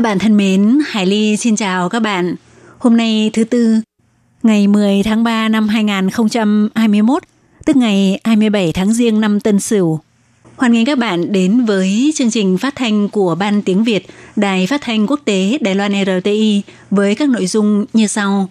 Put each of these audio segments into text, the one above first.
Các bạn thân mến, Hải Ly xin chào các bạn. Hôm nay thứ tư, ngày 10 tháng 3 năm 2021, tức ngày 27 tháng Giêng năm Tân Sửu. Hoan nghênh các bạn đến với chương trình phát thanh của Ban Tiếng Việt, Đài Phát thanh Quốc tế Đài Loan RTI với các nội dung như sau.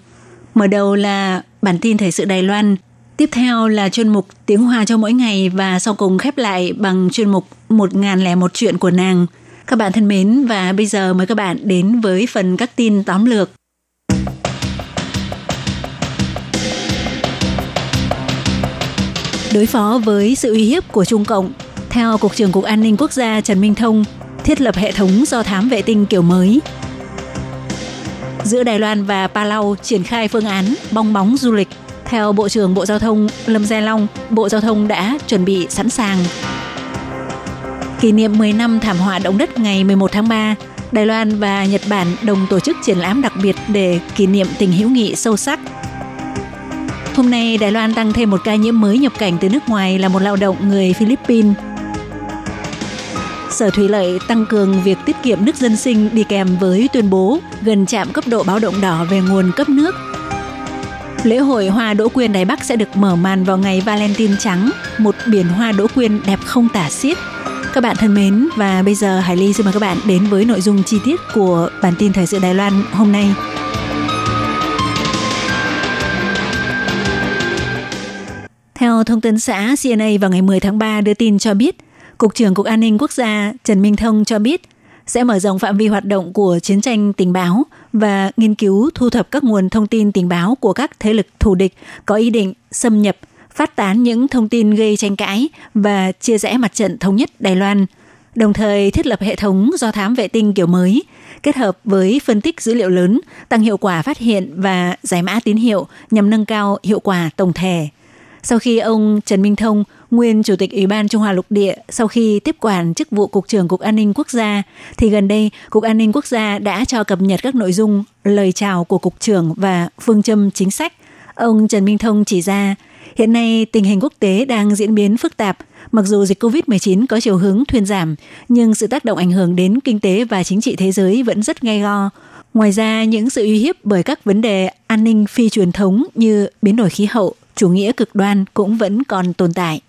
Mở đầu là bản tin thời sự Đài Loan, tiếp theo là chuyên mục Tiếng Hoa cho mỗi ngày và sau cùng khép lại bằng chuyên mục 1001 chuyện của nàng. Các bạn thân mến và bây giờ mời các bạn đến với phần các tin tóm lược. Đối phó với sự uy hiếp của Trung Cộng, theo Cục trưởng Cục An ninh Quốc gia Trần Minh Thông, thiết lập hệ thống do thám vệ tinh kiểu mới. Giữa Đài Loan và Palau triển khai phương án bong bóng du lịch. Theo Bộ trưởng Bộ Giao thông Lâm Gia Long, Bộ Giao thông đã chuẩn bị sẵn sàng. Kỷ niệm 10 năm thảm họa động đất ngày 11 tháng 3, Đài Loan và Nhật Bản đồng tổ chức triển lãm đặc biệt để kỷ niệm tình hữu nghị sâu sắc. Hôm nay, Đài Loan tăng thêm một ca nhiễm mới nhập cảnh từ nước ngoài là một lao động người Philippines. Sở Thủy lợi tăng cường việc tiết kiệm nước dân sinh đi kèm với tuyên bố gần chạm cấp độ báo động đỏ về nguồn cấp nước. Lễ hội hoa đỗ quyên Đài Bắc sẽ được mở màn vào ngày Valentine trắng, một biển hoa đỗ quyên đẹp không tả xiết. Các bạn thân mến, và bây giờ Hải Ly xin mời các bạn đến với nội dung chi tiết của bản tin thời sự Đài Loan hôm nay. Theo thông tấn xã CNA vào ngày 10 tháng 3 đưa tin cho biết, Cục trưởng Cục An ninh Quốc gia Trần Minh Thông cho biết sẽ mở rộng phạm vi hoạt động của chiến tranh tình báo và nghiên cứu thu thập các nguồn thông tin tình báo của các thế lực thù địch có ý định xâm nhập, phát tán những thông tin gây tranh cãi và chia rẽ mặt trận thống nhất Đài Loan, đồng thời thiết lập hệ thống do thám vệ tinh kiểu mới, kết hợp với phân tích dữ liệu lớn, tăng hiệu quả phát hiện và giải mã tín hiệu nhằm nâng cao hiệu quả tổng thể. Sau khi ông Trần Minh Thông, nguyên Chủ tịch Ủy ban Trung Hoa Lục Địa, sau khi tiếp quản chức vụ Cục trưởng Cục An ninh Quốc gia, thì gần đây Cục An ninh Quốc gia đã cho cập nhật các nội dung, lời chào của Cục trưởng và phương châm chính sách. Ông Trần Minh Thông chỉ ra, hiện nay tình hình quốc tế đang diễn biến phức tạp, Mặc dù dịch COVID-19 có chiều hướng thuyên giảm, nhưng sự tác động ảnh hưởng đến kinh tế và chính trị thế giới vẫn rất gay go. Ngoài ra, những sự uy hiếp bởi các vấn đề an ninh phi truyền thống như biến đổi khí hậu, chủ nghĩa cực đoan cũng vẫn còn tồn tại.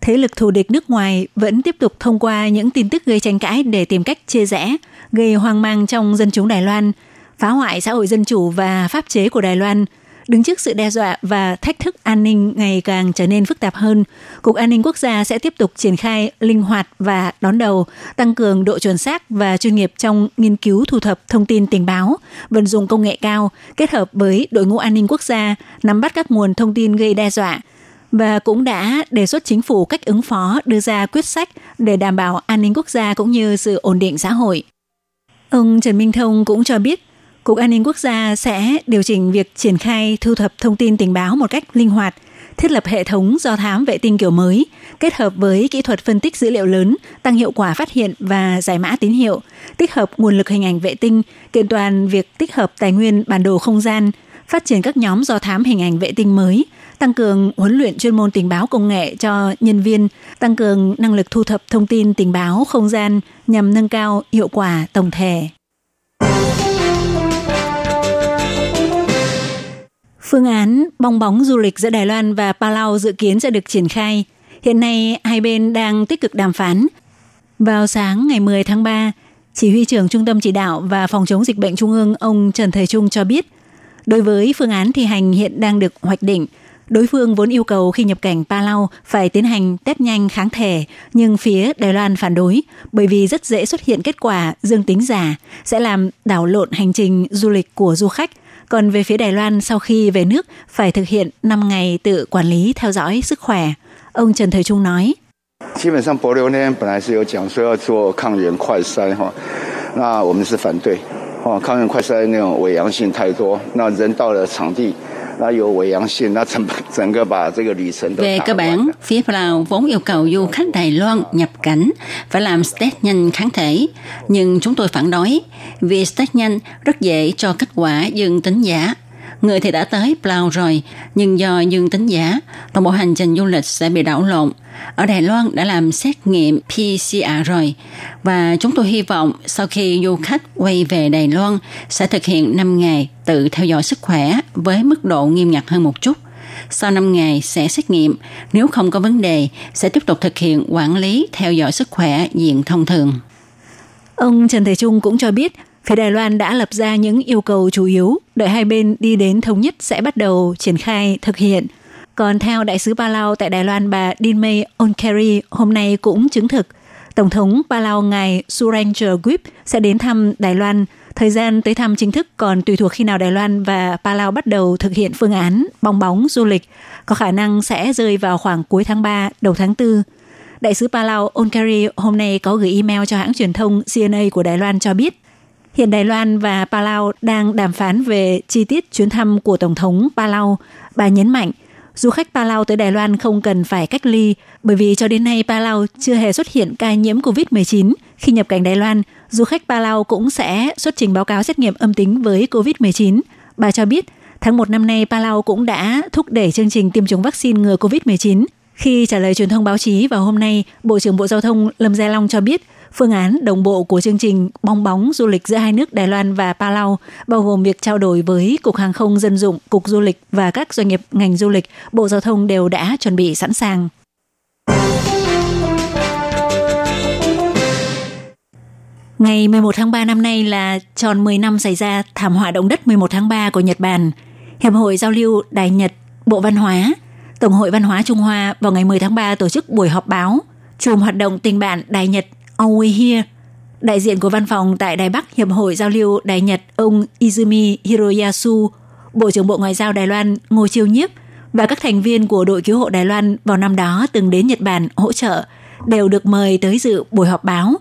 Thế lực thù địch nước ngoài vẫn tiếp tục thông qua những tin tức gây tranh cãi để tìm cách chia rẽ, gây hoang mang trong dân chúng Đài Loan, phá hoại xã hội dân chủ và pháp chế của Đài Loan. Đứng trước sự đe dọa và thách thức an ninh ngày càng trở nên phức tạp hơn, Cục An ninh Quốc gia sẽ tiếp tục triển khai linh hoạt và đón đầu, tăng cường độ chuẩn xác và chuyên nghiệp trong nghiên cứu thu thập thông tin tình báo, vận dụng công nghệ cao, kết hợp với đội ngũ an ninh quốc gia, nắm bắt các nguồn thông tin gây đe dọa, và cũng đã đề xuất chính phủ cách ứng phó đưa ra quyết sách để đảm bảo an ninh quốc gia cũng như sự ổn định xã hội. Ông Trần Minh Thông cũng cho biết, Cục An ninh Quốc gia sẽ điều chỉnh việc triển khai thu thập thông tin tình báo một cách linh hoạt, thiết lập hệ thống do thám vệ tinh kiểu mới, kết hợp với kỹ thuật phân tích dữ liệu lớn, tăng hiệu quả phát hiện và giải mã tín hiệu, tích hợp nguồn lực hình ảnh vệ tinh, kiện toàn việc tích hợp tài nguyên bản đồ không gian, phát triển các nhóm do thám hình ảnh vệ tinh mới, tăng cường huấn luyện chuyên môn tình báo công nghệ cho nhân viên, tăng cường năng lực thu thập thông tin tình báo không gian nhằm nâng cao hiệu quả tổng thể. Phương án bong bóng du lịch giữa Đài Loan và Palau dự kiến sẽ được triển khai. Hiện nay, hai bên đang tích cực đàm phán. Vào sáng ngày 10 tháng 3, Chỉ huy trưởng Trung tâm Chỉ đạo và Phòng chống dịch bệnh Trung ương ông Trần Thời Trung cho biết, đối với phương án thi hành hiện đang được hoạch định, đối phương vốn yêu cầu khi nhập cảnh Palau phải tiến hành test nhanh kháng thể, nhưng phía Đài Loan phản đối bởi vì rất dễ xuất hiện kết quả dương tính giả, sẽ làm đảo lộn hành trình du lịch của du khách – còn về phía Đài Loan, sau khi về nước, phải thực hiện 5 ngày tự quản lý theo dõi sức khỏe. Ông Trần Thời Trung nói. 基 về cơ bản, phía Palau vốn yêu cầu du khách Đài Loan nhập cảnh phải làm test nhanh kháng thể, nhưng chúng tôi phản đối vì test nhanh rất dễ cho kết quả dương tính giả. Người thì đã tới plau rồi, nhưng do dương tính giả, toàn bộ hành trình du lịch sẽ bị đảo lộn. Ở Đài Loan đã làm xét nghiệm PCR rồi và chúng tôi hy vọng sau khi du khách quay về Đài Loan sẽ thực hiện 5 ngày tự theo dõi sức khỏe với mức độ nghiêm ngặt hơn một chút. Sau 5 ngày sẽ xét nghiệm, nếu không có vấn đề sẽ tiếp tục thực hiện quản lý theo dõi sức khỏe diện thông thường. Ông Trần Thế Trung cũng cho biết phía Đài Loan đã lập ra những yêu cầu chủ yếu, đợi hai bên đi đến thống nhất sẽ bắt đầu triển khai thực hiện. Còn theo đại sứ Palau tại Đài Loan bà Dinmay Onkeri hôm nay cũng chứng thực, Tổng thống Palau ngài Suranger Grip sẽ đến thăm Đài Loan. Thời gian tới thăm chính thức còn tùy thuộc khi nào Đài Loan và Palau bắt đầu thực hiện phương án bong bóng du lịch, có khả năng sẽ rơi vào khoảng cuối tháng 3, đầu tháng 4. Đại sứ Palau Onkari hôm nay có gửi email cho hãng truyền thông CNA của Đài Loan cho biết, hiện Đài Loan và Palau đang đàm phán về chi tiết chuyến thăm của Tổng thống Palau. Bà nhấn mạnh, du khách Palau tới Đài Loan không cần phải cách ly bởi vì cho đến nay Palau chưa hề xuất hiện ca nhiễm COVID-19. Khi nhập cảnh Đài Loan, du khách Palau cũng sẽ xuất trình báo cáo xét nghiệm âm tính với COVID-19. Bà cho biết, tháng 1 năm nay Palau cũng đã thúc đẩy chương trình tiêm chủng vaccine ngừa COVID-19. Khi trả lời truyền thông báo chí vào hôm nay, Bộ trưởng Bộ Giao thông Lâm Gia Long cho biết Phương án đồng bộ của chương trình bong bóng du lịch giữa hai nước Đài Loan và Palau bao gồm việc trao đổi với Cục Hàng không Dân dụng, Cục Du lịch và các doanh nghiệp ngành du lịch, Bộ Giao thông đều đã chuẩn bị sẵn sàng. Ngày 11 tháng 3 năm nay là tròn 10 năm xảy ra thảm họa động đất 11 tháng 3 của Nhật Bản. Hiệp hội Giao lưu Đài Nhật, Bộ Văn hóa, Tổng hội Văn hóa Trung Hoa vào ngày 10 tháng 3 tổ chức buổi họp báo chùm hoạt động tình bạn Đài Nhật Always Here. Đại diện của văn phòng tại Đài Bắc Hiệp hội Giao lưu Đài Nhật ông Izumi Hiroyasu, Bộ trưởng Bộ Ngoại giao Đài Loan Ngô Chiêu Nhiếp và các thành viên của đội cứu hộ Đài Loan vào năm đó từng đến Nhật Bản hỗ trợ đều được mời tới dự buổi họp báo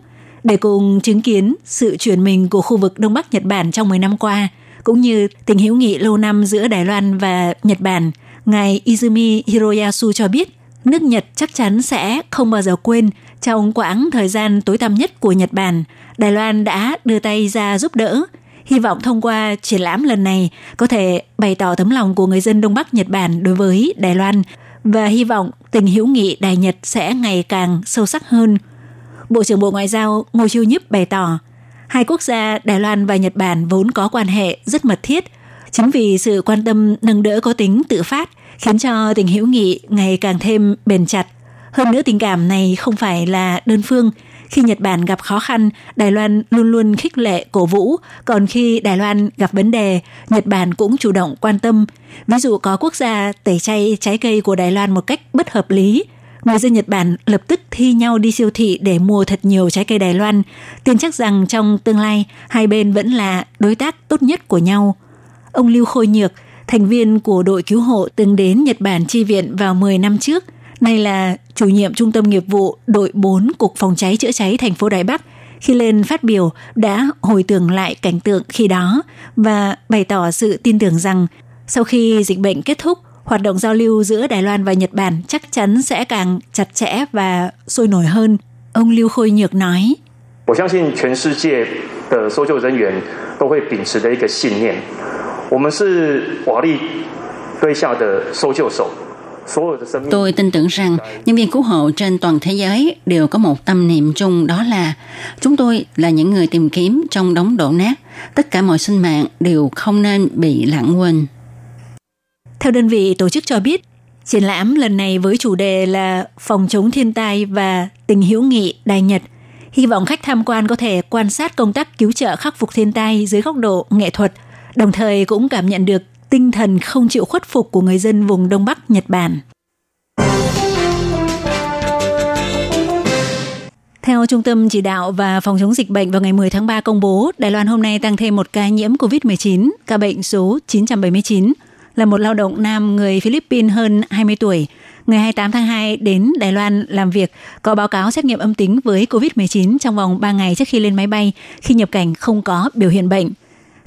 để cùng chứng kiến sự chuyển mình của khu vực Đông Bắc Nhật Bản trong 10 năm qua, cũng như tình hữu nghị lâu năm giữa Đài Loan và Nhật Bản. Ngài Izumi Hiroyasu cho biết, nước Nhật chắc chắn sẽ không bao giờ quên trong quãng thời gian tối tăm nhất của Nhật Bản, Đài Loan đã đưa tay ra giúp đỡ. Hy vọng thông qua triển lãm lần này có thể bày tỏ tấm lòng của người dân Đông Bắc Nhật Bản đối với Đài Loan và hy vọng tình hữu nghị Đài Nhật sẽ ngày càng sâu sắc hơn. Bộ trưởng Bộ Ngoại giao Ngô Chiêu Nhíp bày tỏ, hai quốc gia Đài Loan và Nhật Bản vốn có quan hệ rất mật thiết. Chính vì sự quan tâm nâng đỡ có tính tự phát khiến cho tình hữu nghị ngày càng thêm bền chặt hơn nữa tình cảm này không phải là đơn phương. Khi Nhật Bản gặp khó khăn, Đài Loan luôn luôn khích lệ cổ vũ, còn khi Đài Loan gặp vấn đề, Nhật Bản cũng chủ động quan tâm. Ví dụ có quốc gia tẩy chay trái cây của Đài Loan một cách bất hợp lý, người dân Nhật Bản lập tức thi nhau đi siêu thị để mua thật nhiều trái cây Đài Loan, tin chắc rằng trong tương lai hai bên vẫn là đối tác tốt nhất của nhau. Ông Lưu Khôi Nhược, thành viên của đội cứu hộ từng đến Nhật Bản chi viện vào 10 năm trước, Nay là chủ nhiệm trung tâm nghiệp vụ đội 4 Cục Phòng cháy chữa cháy thành phố Đài Bắc khi lên phát biểu đã hồi tưởng lại cảnh tượng khi đó và bày tỏ sự tin tưởng rằng sau khi dịch bệnh kết thúc, hoạt động giao lưu giữa Đài Loan và Nhật Bản chắc chắn sẽ càng chặt chẽ và sôi nổi hơn. Ông Lưu Khôi Nhược nói. 我相信全世界的搜救人员都会秉持的一个信念，我们是瓦砾堆下的搜救手。 Tôi tin tưởng rằng nhân viên cứu hộ trên toàn thế giới đều có một tâm niệm chung đó là chúng tôi là những người tìm kiếm trong đống đổ nát. Tất cả mọi sinh mạng đều không nên bị lãng quên. Theo đơn vị tổ chức cho biết, triển lãm lần này với chủ đề là phòng chống thiên tai và tình hữu nghị Đài Nhật. Hy vọng khách tham quan có thể quan sát công tác cứu trợ khắc phục thiên tai dưới góc độ nghệ thuật, đồng thời cũng cảm nhận được tinh thần không chịu khuất phục của người dân vùng Đông Bắc Nhật Bản. Theo Trung tâm Chỉ đạo và Phòng chống dịch bệnh vào ngày 10 tháng 3 công bố, Đài Loan hôm nay tăng thêm một ca nhiễm COVID-19, ca bệnh số 979. là một lao động nam người Philippines hơn 20 tuổi. Ngày 28 tháng 2 đến Đài Loan làm việc, có báo cáo xét nghiệm âm tính với COVID-19 trong vòng 3 ngày trước khi lên máy bay, khi nhập cảnh không có biểu hiện bệnh.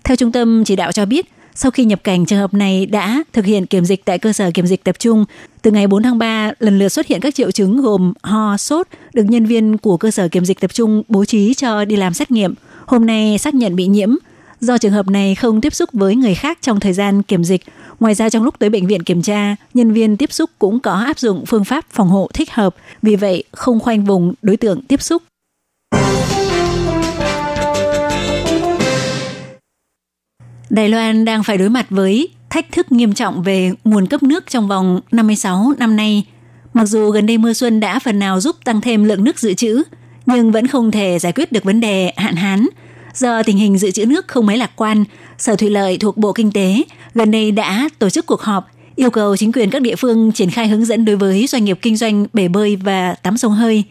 Theo trung tâm chỉ đạo cho biết, sau khi nhập cảnh, trường hợp này đã thực hiện kiểm dịch tại cơ sở kiểm dịch tập trung. Từ ngày 4 tháng 3, lần lượt xuất hiện các triệu chứng gồm ho, sốt, được nhân viên của cơ sở kiểm dịch tập trung bố trí cho đi làm xét nghiệm. Hôm nay xác nhận bị nhiễm. Do trường hợp này không tiếp xúc với người khác trong thời gian kiểm dịch, ngoài ra trong lúc tới bệnh viện kiểm tra, nhân viên tiếp xúc cũng có áp dụng phương pháp phòng hộ thích hợp, vì vậy không khoanh vùng đối tượng tiếp xúc. Đài Loan đang phải đối mặt với thách thức nghiêm trọng về nguồn cấp nước trong vòng 56 năm nay. Mặc dù gần đây mưa xuân đã phần nào giúp tăng thêm lượng nước dự trữ, nhưng vẫn không thể giải quyết được vấn đề hạn hán. Do tình hình dự trữ nước không mấy lạc quan, Sở Thủy lợi thuộc Bộ Kinh tế gần đây đã tổ chức cuộc họp yêu cầu chính quyền các địa phương triển khai hướng dẫn đối với doanh nghiệp kinh doanh bể bơi và tắm sông hơi.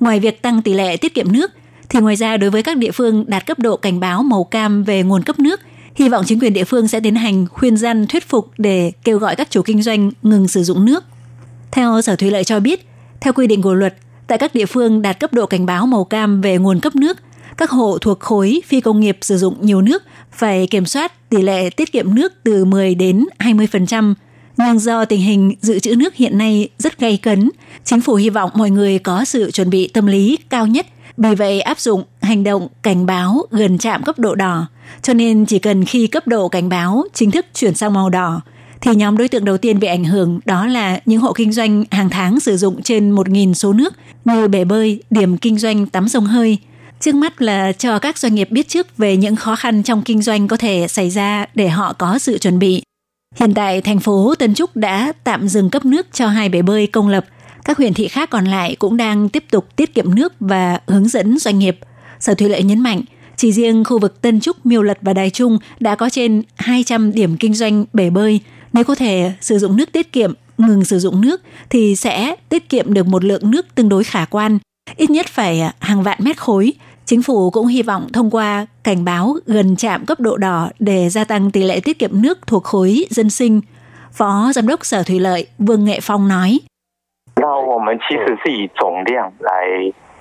Ngoài việc tăng tỷ lệ tiết kiệm nước, thì ngoài ra đối với các địa phương đạt cấp độ cảnh báo màu cam về nguồn cấp nước – hy vọng chính quyền địa phương sẽ tiến hành khuyên gian thuyết phục để kêu gọi các chủ kinh doanh ngừng sử dụng nước. Theo Sở Thủy lợi cho biết, theo quy định của luật, tại các địa phương đạt cấp độ cảnh báo màu cam về nguồn cấp nước, các hộ thuộc khối phi công nghiệp sử dụng nhiều nước phải kiểm soát tỷ lệ tiết kiệm nước từ 10 đến 20%. Nhưng do tình hình dự trữ nước hiện nay rất gay cấn, chính phủ hy vọng mọi người có sự chuẩn bị tâm lý cao nhất, vì vậy áp dụng hành động cảnh báo gần chạm cấp độ đỏ – cho nên chỉ cần khi cấp độ cảnh báo chính thức chuyển sang màu đỏ, thì nhóm đối tượng đầu tiên bị ảnh hưởng đó là những hộ kinh doanh hàng tháng sử dụng trên 1.000 số nước như bể bơi, điểm kinh doanh tắm sông hơi. Trước mắt là cho các doanh nghiệp biết trước về những khó khăn trong kinh doanh có thể xảy ra để họ có sự chuẩn bị. Hiện tại, thành phố Tân Trúc đã tạm dừng cấp nước cho hai bể bơi công lập. Các huyện thị khác còn lại cũng đang tiếp tục tiết kiệm nước và hướng dẫn doanh nghiệp. Sở Thủy lợi nhấn mạnh, chỉ riêng khu vực Tân Trúc, Miêu Lật và Đài Trung đã có trên 200 điểm kinh doanh bể bơi. Nếu có thể sử dụng nước tiết kiệm, ngừng sử dụng nước thì sẽ tiết kiệm được một lượng nước tương đối khả quan, ít nhất phải hàng vạn mét khối. Chính phủ cũng hy vọng thông qua cảnh báo gần chạm cấp độ đỏ để gia tăng tỷ lệ tiết kiệm nước thuộc khối dân sinh. Phó Giám đốc Sở Thủy lợi Vương Nghệ Phong nói.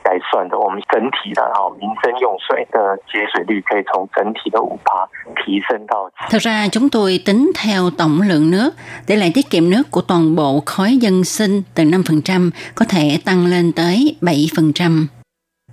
那我们其实是以总量来改算的，我们整体的哈民生用水的节水率可以从整体的五趴提升到。Thật ra chúng tôi tính theo tổng lượng nước, để lại tiết kiệm nước của toàn bộ khối dân sinh từ 5% có thể tăng lên tới 7%.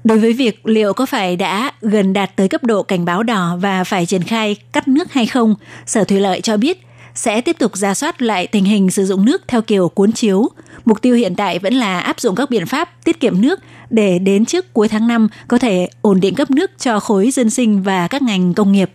Đối với việc liệu có phải đã gần đạt tới cấp độ cảnh báo đỏ và phải triển khai cắt nước hay không, Sở Thủy lợi cho biết sẽ tiếp tục ra soát lại tình hình sử dụng nước theo kiểu cuốn chiếu. Mục tiêu hiện tại vẫn là áp dụng các biện pháp tiết kiệm nước để đến trước cuối tháng 5 có thể ổn định cấp nước cho khối dân sinh và các ngành công nghiệp.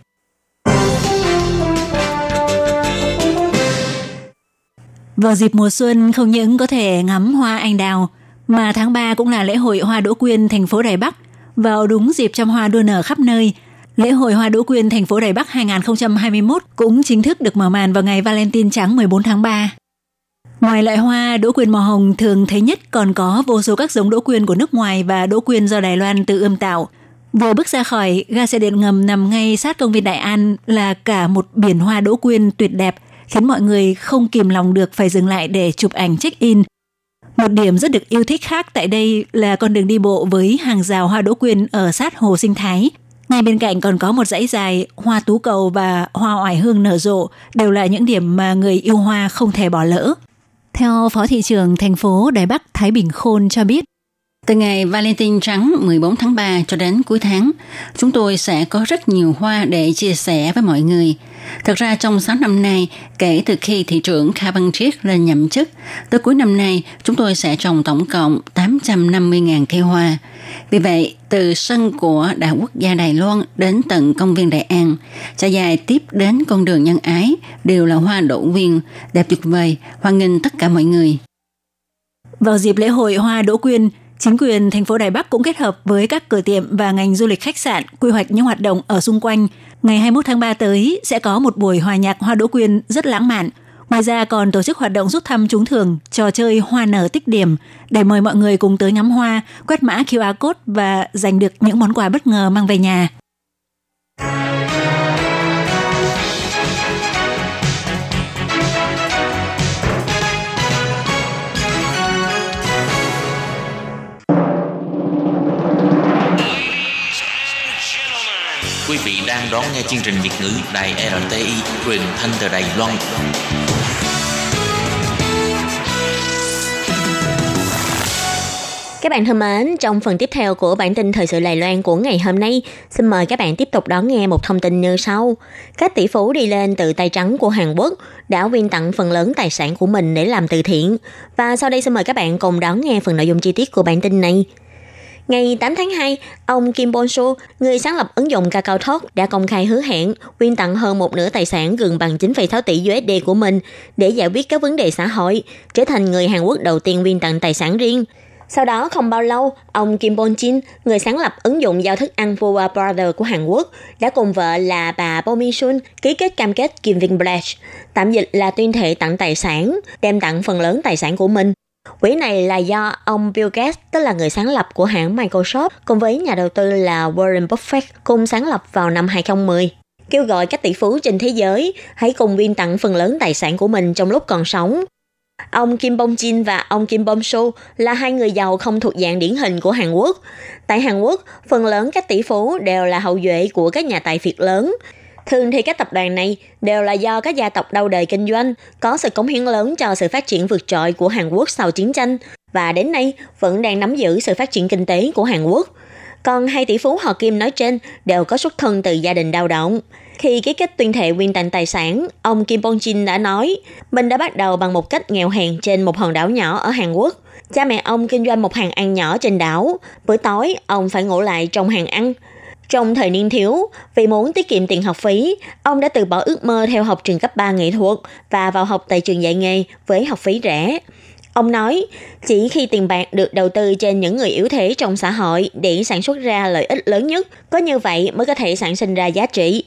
Vào dịp mùa xuân không những có thể ngắm hoa anh đào, mà tháng 3 cũng là lễ hội hoa đỗ quyên thành phố Đài Bắc. Vào đúng dịp trăm hoa đua nở khắp nơi, lễ hội hoa đỗ quyên thành phố Đài Bắc 2021 cũng chính thức được mở màn vào ngày Valentine trắng 14 tháng 3. Ngoài loại hoa đỗ quyên màu hồng thường thấy nhất còn có vô số các giống đỗ quyên của nước ngoài và đỗ quyên do Đài Loan tự ươm tạo. Vừa bước ra khỏi ga xe điện ngầm nằm ngay sát công viên Đại An là cả một biển hoa đỗ quyên tuyệt đẹp, khiến mọi người không kìm lòng được phải dừng lại để chụp ảnh check-in. Một điểm rất được yêu thích khác tại đây là con đường đi bộ với hàng rào hoa đỗ quyên ở sát hồ sinh thái. Ngay bên cạnh còn có một dãy dài hoa tú cầu và hoa oải hương nở rộ, đều là những điểm mà người yêu hoa không thể bỏ lỡ. Theo Phó Thị trưởng thành phố Đài Bắc Thái Bình Khôn cho biết, từ ngày Valentine trắng 14 tháng 3 cho đến cuối tháng, chúng tôi sẽ có rất nhiều hoa để chia sẻ với mọi người. Thật ra trong 6 năm nay, kể từ khi thị trưởng Kha Văn Triết lên nhậm chức, tới cuối năm nay chúng tôi sẽ trồng tổng cộng 850.000 cây hoa. Vì vậy, từ sân của Đại quốc gia Đài Loan đến tận công viên Đại An, trải dài tiếp đến con đường nhân ái đều là hoa đỗ quyên, đẹp tuyệt vời, hoan nghênh tất cả mọi người. Vào dịp lễ hội hoa đỗ quyên, Chính quyền thành phố Đài Bắc cũng kết hợp với các cửa tiệm và ngành du lịch khách sạn quy hoạch những hoạt động ở xung quanh. Ngày 21 tháng 3 tới sẽ có một buổi hòa nhạc hoa đỗ quyên rất lãng mạn. Ngoài ra còn tổ chức hoạt động rút thăm trúng thưởng, trò chơi hoa nở tích điểm để mời mọi người cùng tới ngắm hoa, quét mã QR code và giành được những món quà bất ngờ mang về nhà. Quý vị đang đón nghe chương trình Việt ngữ Đài RTI truyền thanh từ Đài Loan. Các bạn thân mến, trong phần tiếp theo của bản tin thời sự Đài Loan của ngày hôm nay, xin mời các bạn tiếp tục đón nghe một thông tin như sau. Các tỷ phú đi lên từ tay trắng của Hàn Quốc đã quyên tặng phần lớn tài sản của mình để làm từ thiện. Và sau đây xin mời các bạn cùng đón nghe phần nội dung chi tiết của bản tin này. Ngày 8 tháng 2, ông Kim Bon-su, người sáng lập ứng dụng Kakao Talk, đã công khai hứa hẹn quyên tặng hơn một nửa tài sản gần bằng 9,6 tỷ USD của mình để giải quyết các vấn đề xã hội, trở thành người Hàn Quốc đầu tiên quyên tặng tài sản riêng. Sau đó không bao lâu, ông Kim Bon Jin, người sáng lập ứng dụng giao thức ăn Vua Brother của Hàn Quốc, đã cùng vợ là bà Bo Mi Sun ký kết cam kết Kim Giving Pledge, tạm dịch là tuyên thệ tặng tài sản, đem tặng phần lớn tài sản của mình. Quỹ này là do ông Bill Gates, tức là người sáng lập của hãng Microsoft, cùng với nhà đầu tư là Warren Buffett cùng sáng lập vào năm 2010 kêu gọi các tỷ phú trên thế giới hãy cùng viên tặng phần lớn tài sản của mình trong lúc còn sống Ông Kim Bong Jin và ông Kim Bong Su là hai người giàu không thuộc dạng điển hình của Hàn Quốc. Tại Hàn Quốc, phần lớn các tỷ phú đều là hậu duệ của các nhà tài phiệt lớn. Thường thì các tập đoàn này đều là do các gia tộc đầu đời kinh doanh, có sự cống hiến lớn cho sự phát triển vượt trội của Hàn Quốc sau chiến tranh và đến nay vẫn đang nắm giữ sự phát triển kinh tế của Hàn Quốc. Còn hai tỷ phú họ Kim nói trên đều có xuất thân từ gia đình đau động. Khi ký kết tuyên thệ quyên tặng tài sản, ông Kim Bong Jin đã nói, mình đã bắt đầu bằng một cách nghèo hèn trên một hòn đảo nhỏ ở Hàn Quốc. Cha mẹ ông kinh doanh một hàng ăn nhỏ trên đảo. Bữa tối, ông phải ngủ lại trong hàng ăn. Trong thời niên thiếu, vì muốn tiết kiệm tiền học phí, ông đã từ bỏ ước mơ theo học trường cấp 3 nghệ thuật và vào học tại trường dạy nghề với học phí rẻ. Ông nói, chỉ khi tiền bạc được đầu tư trên những người yếu thế trong xã hội để sản xuất ra lợi ích lớn nhất, có như vậy mới có thể sản sinh ra giá trị.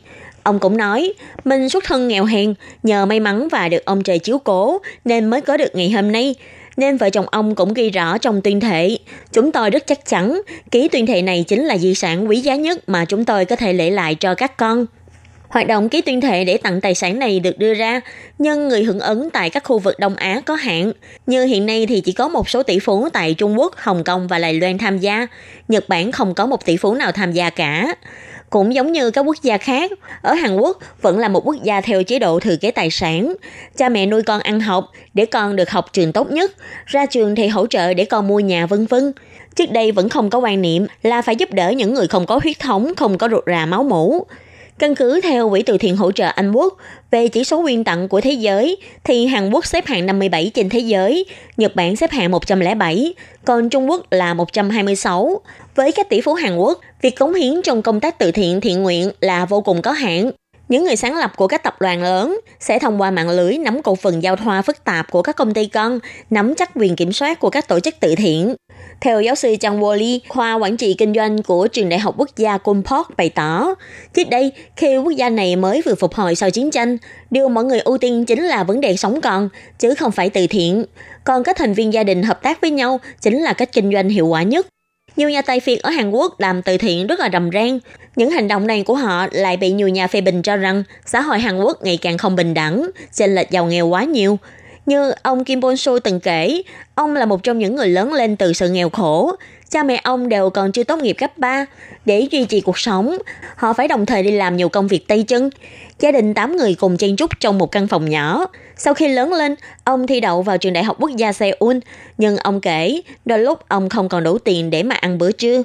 Ông cũng nói, mình xuất thân nghèo hèn, nhờ may mắn và được ông trời chiếu cố nên mới có được ngày hôm nay. Nên vợ chồng ông cũng ghi rõ trong tuyên thệ. Chúng tôi rất chắc chắn, ký tuyên thệ này chính là di sản quý giá nhất mà chúng tôi có thể để lại cho các con. Hoạt động ký tuyên thệ để tặng tài sản này được đưa ra, nhưng người hưởng ứng tại các khu vực Đông Á có hạn. Như hiện nay thì chỉ có một số tỷ phú tại Trung Quốc, Hồng Kông và Đài Loan tham gia. Nhật Bản không có một tỷ phú nào tham gia cả. Cũng giống như các quốc gia khác, ở Hàn Quốc vẫn là một quốc gia theo chế độ thừa kế tài sản. Cha mẹ nuôi con ăn học để con được học trường tốt nhất, ra trường thì hỗ trợ để con mua nhà vân vân. Trước đây vẫn không có quan niệm là phải giúp đỡ những người không có huyết thống, không có ruột rà máu mủ. Căn cứ theo Quỹ từ thiện hỗ trợ Anh Quốc về chỉ số quyên tặng của thế giới, thì Hàn Quốc xếp hạng 57 trên thế giới, Nhật Bản xếp hạng 107, còn Trung Quốc là 126. Với các tỷ phú Hàn Quốc, việc cống hiến trong công tác từ thiện thiện nguyện là vô cùng có hạn. Những người sáng lập của các tập đoàn lớn sẽ thông qua mạng lưới nắm cổ phần giao thoa phức tạp của các công ty con, nắm chắc quyền kiểm soát của các tổ chức từ thiện. Theo giáo sư Chang Woli, khoa quản trị kinh doanh của trường đại học quốc gia Kumport bày tỏ, trước đây khi quốc gia này mới vừa phục hồi sau chiến tranh, điều mọi người ưu tiên chính là vấn đề sống còn, chứ không phải từ thiện. Còn các thành viên gia đình hợp tác với nhau chính là cách kinh doanh hiệu quả nhất. Nhiều nhà tài phiệt ở Hàn Quốc làm từ thiện rất là rầm rang. Những hành động này của họ lại bị nhiều nhà phê bình cho rằng xã hội Hàn Quốc ngày càng không bình đẳng, chênh lệch giàu nghèo quá nhiều. Như ông Kim Bon So từng kể, ông là một trong những người lớn lên từ sự nghèo khổ. Cha mẹ ông đều còn chưa tốt nghiệp cấp 3. Để duy trì cuộc sống, họ phải đồng thời đi làm nhiều công việc tay chân. Gia đình 8 người cùng chen chúc trong một căn phòng nhỏ. Sau khi lớn lên, ông thi đậu vào trường đại học quốc gia Seoul. Nhưng ông kể, đôi lúc ông không còn đủ tiền để mà ăn bữa trưa.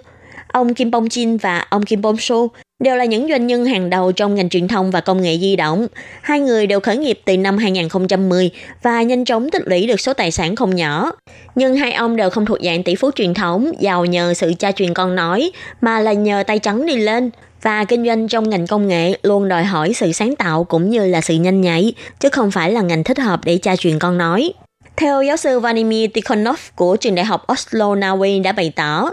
Ông Kim Bong Jin và ông Kim Bong So đều là những doanh nhân hàng đầu trong ngành truyền thông và công nghệ di động. Hai người đều khởi nghiệp từ năm 2010 và nhanh chóng tích lũy được số tài sản không nhỏ. Nhưng hai ông đều không thuộc dạng tỷ phú truyền thống, giàu nhờ sự cha truyền con nói, mà là nhờ tay trắng đi lên. Và kinh doanh trong ngành công nghệ luôn đòi hỏi sự sáng tạo cũng như là sự nhanh nhạy, chứ không phải là ngành thích hợp để cha truyền con nói. Theo giáo sư Vladimir Tikhonov của trường đại học Oslo, Na Uy đã bày tỏ,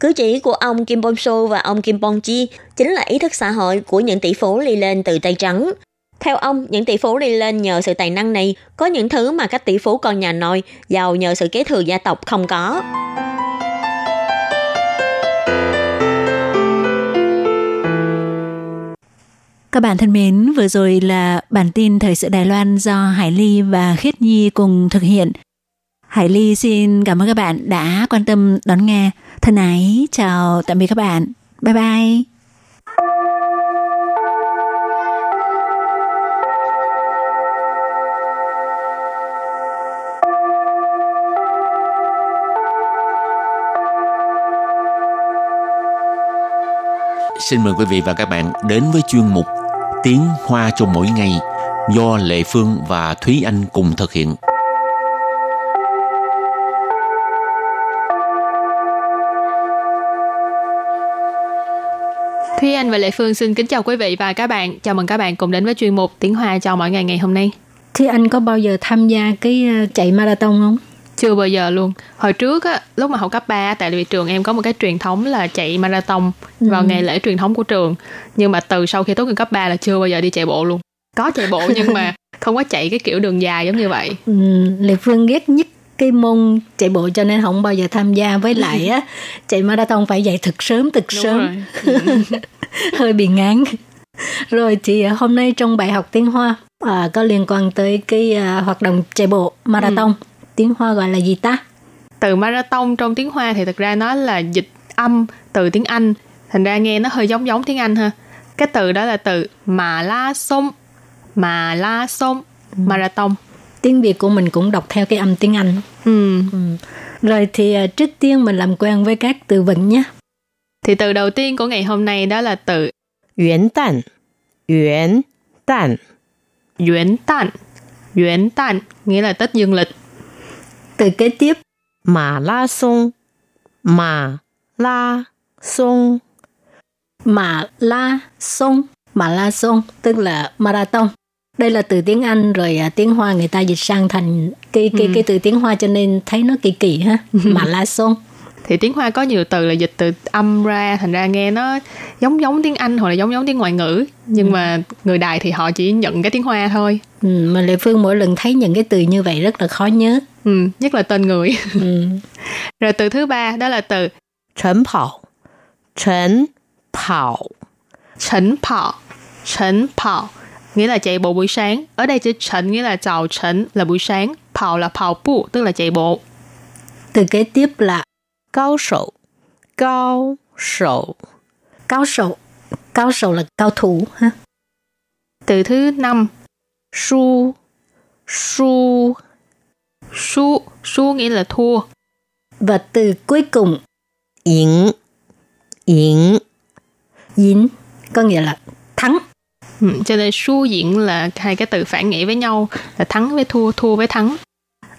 Cử chỉ của ông Kim Bong So và ông Kim Bong Chi chính là ý thức xã hội của những tỷ phú đi lên từ tay trắng. Theo ông, những tỷ phú đi lên nhờ sự tài năng này có những thứ mà các tỷ phú con nhà nội giàu nhờ sự kế thừa gia tộc không có. Các bạn thân mến, vừa rồi là bản tin thời sự Đài Loan do Hải Ly và Khiết Nhi cùng thực hiện. Hải Ly xin cảm ơn các bạn đã quan tâm đón nghe. Thân ái, chào tạm biệt các bạn. Bye bye. Xin mời quý vị và các bạn đến với chuyên mục Tiếng Hoa cho mỗi ngày do Lệ Phương và Thúy Anh cùng thực hiện. Thúy Anh và Lệ Phương xin kính chào quý vị và các bạn. Chào mừng các bạn cùng đến với chuyên mục Tiếng Hoa cho mỗi ngày ngày hôm nay. Thúy Anh có bao giờ tham gia cái ờ, chạy marathon không? Chưa bao giờ luôn. Hồi trước á, lúc mà học cấp 3 tại vì trường em có một cái truyền thống là chạy marathon vào ừ. ngày lễ truyền thống của trường. Nhưng mà từ sau khi tốt nghiệp cấp 3 là chưa bao giờ đi chạy bộ luôn. Có chạy bộ nhưng mà không có chạy cái kiểu đường dài giống như vậy. Ừ, Lệ Phương ghét nhất cái môn chạy bộ cho nên không bao giờ tham gia với lại á. Chạy marathon phải dậy thật sớm thật Đúng sớm. hơi bị ngán. Rồi thì à, hôm nay trong bài học tiếng hoa à, có liên quan tới cái à, hoạt động chạy bộ marathon. Ừ. tiếng hoa gọi là gì ta? Từ marathon trong tiếng hoa thì thực ra nó là dịch âm từ tiếng anh. Thành ra nghe nó hơi giống giống tiếng anh ha. Cái từ đó là từ mà la sông mà la sông ừ. Tiếng Việt của mình cũng đọc theo cái âm tiếng Anh. Ừ. ừ. Rồi thì uh, trước tiên mình làm quen với các từ vựng nhé. Thì từ đầu tiên của ngày hôm nay đó là từ Yuan Đan. Yuan Đan. Yuan Đan. Yuan Đan nghĩa là Tết Dương lịch. Từ kế tiếp Mã La Sông. Mã La Sông. Mã La Sông. Mã La Sông tức là marathon đây là từ tiếng Anh rồi à, tiếng Hoa người ta dịch sang thành cái cái ừ. cái từ tiếng Hoa cho nên thấy nó kỳ kỳ ha. Mà la sông thì tiếng Hoa có nhiều từ là dịch từ âm ra thành ra nghe nó giống giống tiếng Anh hoặc là giống giống tiếng ngoại ngữ. Nhưng ừ. mà người Đài thì họ chỉ nhận cái tiếng Hoa thôi. Ừ, mà Lệ Phương mỗi lần thấy những cái từ như vậy rất là khó nhớ. Ừ, nhất là tên người. Ừ. rồi từ thứ ba đó là từ Trần Pao Trần Pao Trần Pao Trần Pao nghĩa là chạy bộ buổi sáng. Ở đây chữ晨nghĩa là chào晨là buổi sáng,跑là跑步tức là chạy bộ. Từ kế tiếp là cao sầu, cao sầu, cao sầu, cao sầu là cao thủ ha. Từ thứ năm, su, su, su, su nghĩa là thua. Và từ cuối cùng, yến, yến, yến có nghĩa là thắng. Ừ, cho nên su diễn là hai cái từ phản nghĩa với nhau là thắng với thua thua với thắng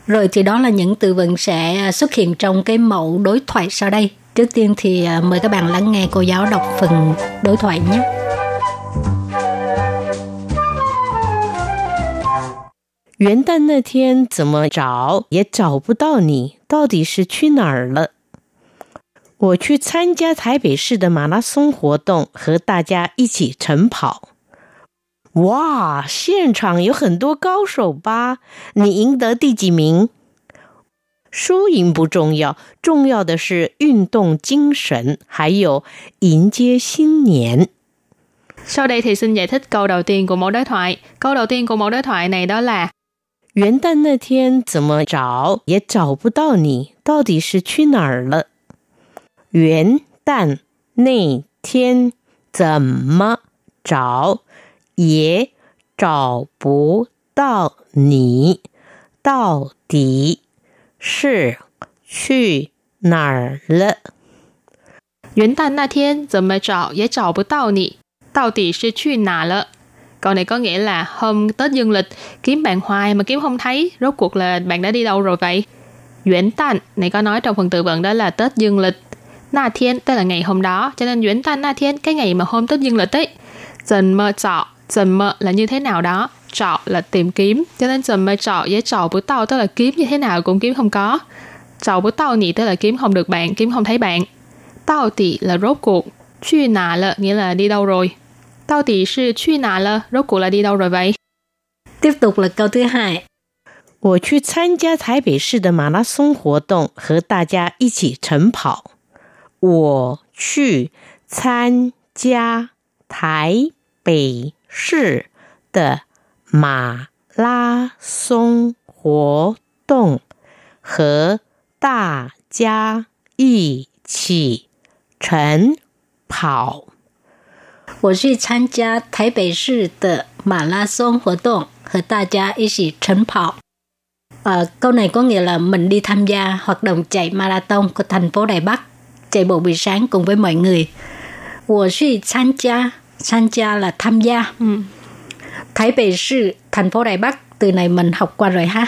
rồi thì đó là những từ vựng sẽ xuất hiện trong cái mẫu đối thoại sau đây trước tiên thì à, mời các bạn lắng nghe cô giáo đọc phần đối thoại nhé 元旦那天怎么找也找不到你，到底是去哪儿了？我去参加台北市的马拉松活动，和大家一起晨跑。 哇，现场有很多高手吧？你赢得第几名？输赢不重要，重要的是运动精神，还有迎接新年。Sau đây thì xin giải thích câu đầu tiên của mẫu đối thoại. Câu đầu tiên của mẫu đối thoại này đó là 元旦那天怎么找也找不到你，到底是去哪儿了？元旦那天怎么找？ 也找不到你，到底是去哪儿了？元旦那天怎么找也找不到你，到底是去哪了？Câu này có nghĩa là hôm Tết dương lịch kiếm bạn hoài mà kiếm không thấy, rốt cuộc là bạn đã đi đâu rồi vậy? Yuan Tan này có nói trong phần tự vận đó là Tết dương lịch. Na Thiên tức là ngày hôm đó, cho nên Yuan Tan Na Thiên cái ngày mà hôm Tết dương lịch ấy. Dần mơ trọ dần mơ là như thế nào đó trọ là tìm kiếm cho nên dần mơ trọ với trọ bữa tao tức là kiếm như thế nào cũng kiếm không có trọ bữa tao nhỉ tức là kiếm không được bạn kiếm không thấy bạn tao tỷ là rốt cuộc truy nà là nghĩa là đi đâu rồi tao tỷ sư truy nà là rốt cuộc là đi đâu rồi vậy tiếp tục là câu thứ hai 我去参加台北市的马拉松活动，和大家一起晨跑。我去参加台北 市的马拉松活动，和大家一起晨跑。我去参加台北市的马拉松活动，和大家一起晨跑。À, câu này có nghĩa là mình đi tham gia hoạt động chạy marathon của thành phố Đài Bắc, chạy bộ buổi sáng cùng với mọi người. 我去参加 San gia là tham gia. Ừ. Thái Bể Sư, thành phố Đài Bắc, từ này mình học qua rồi ha.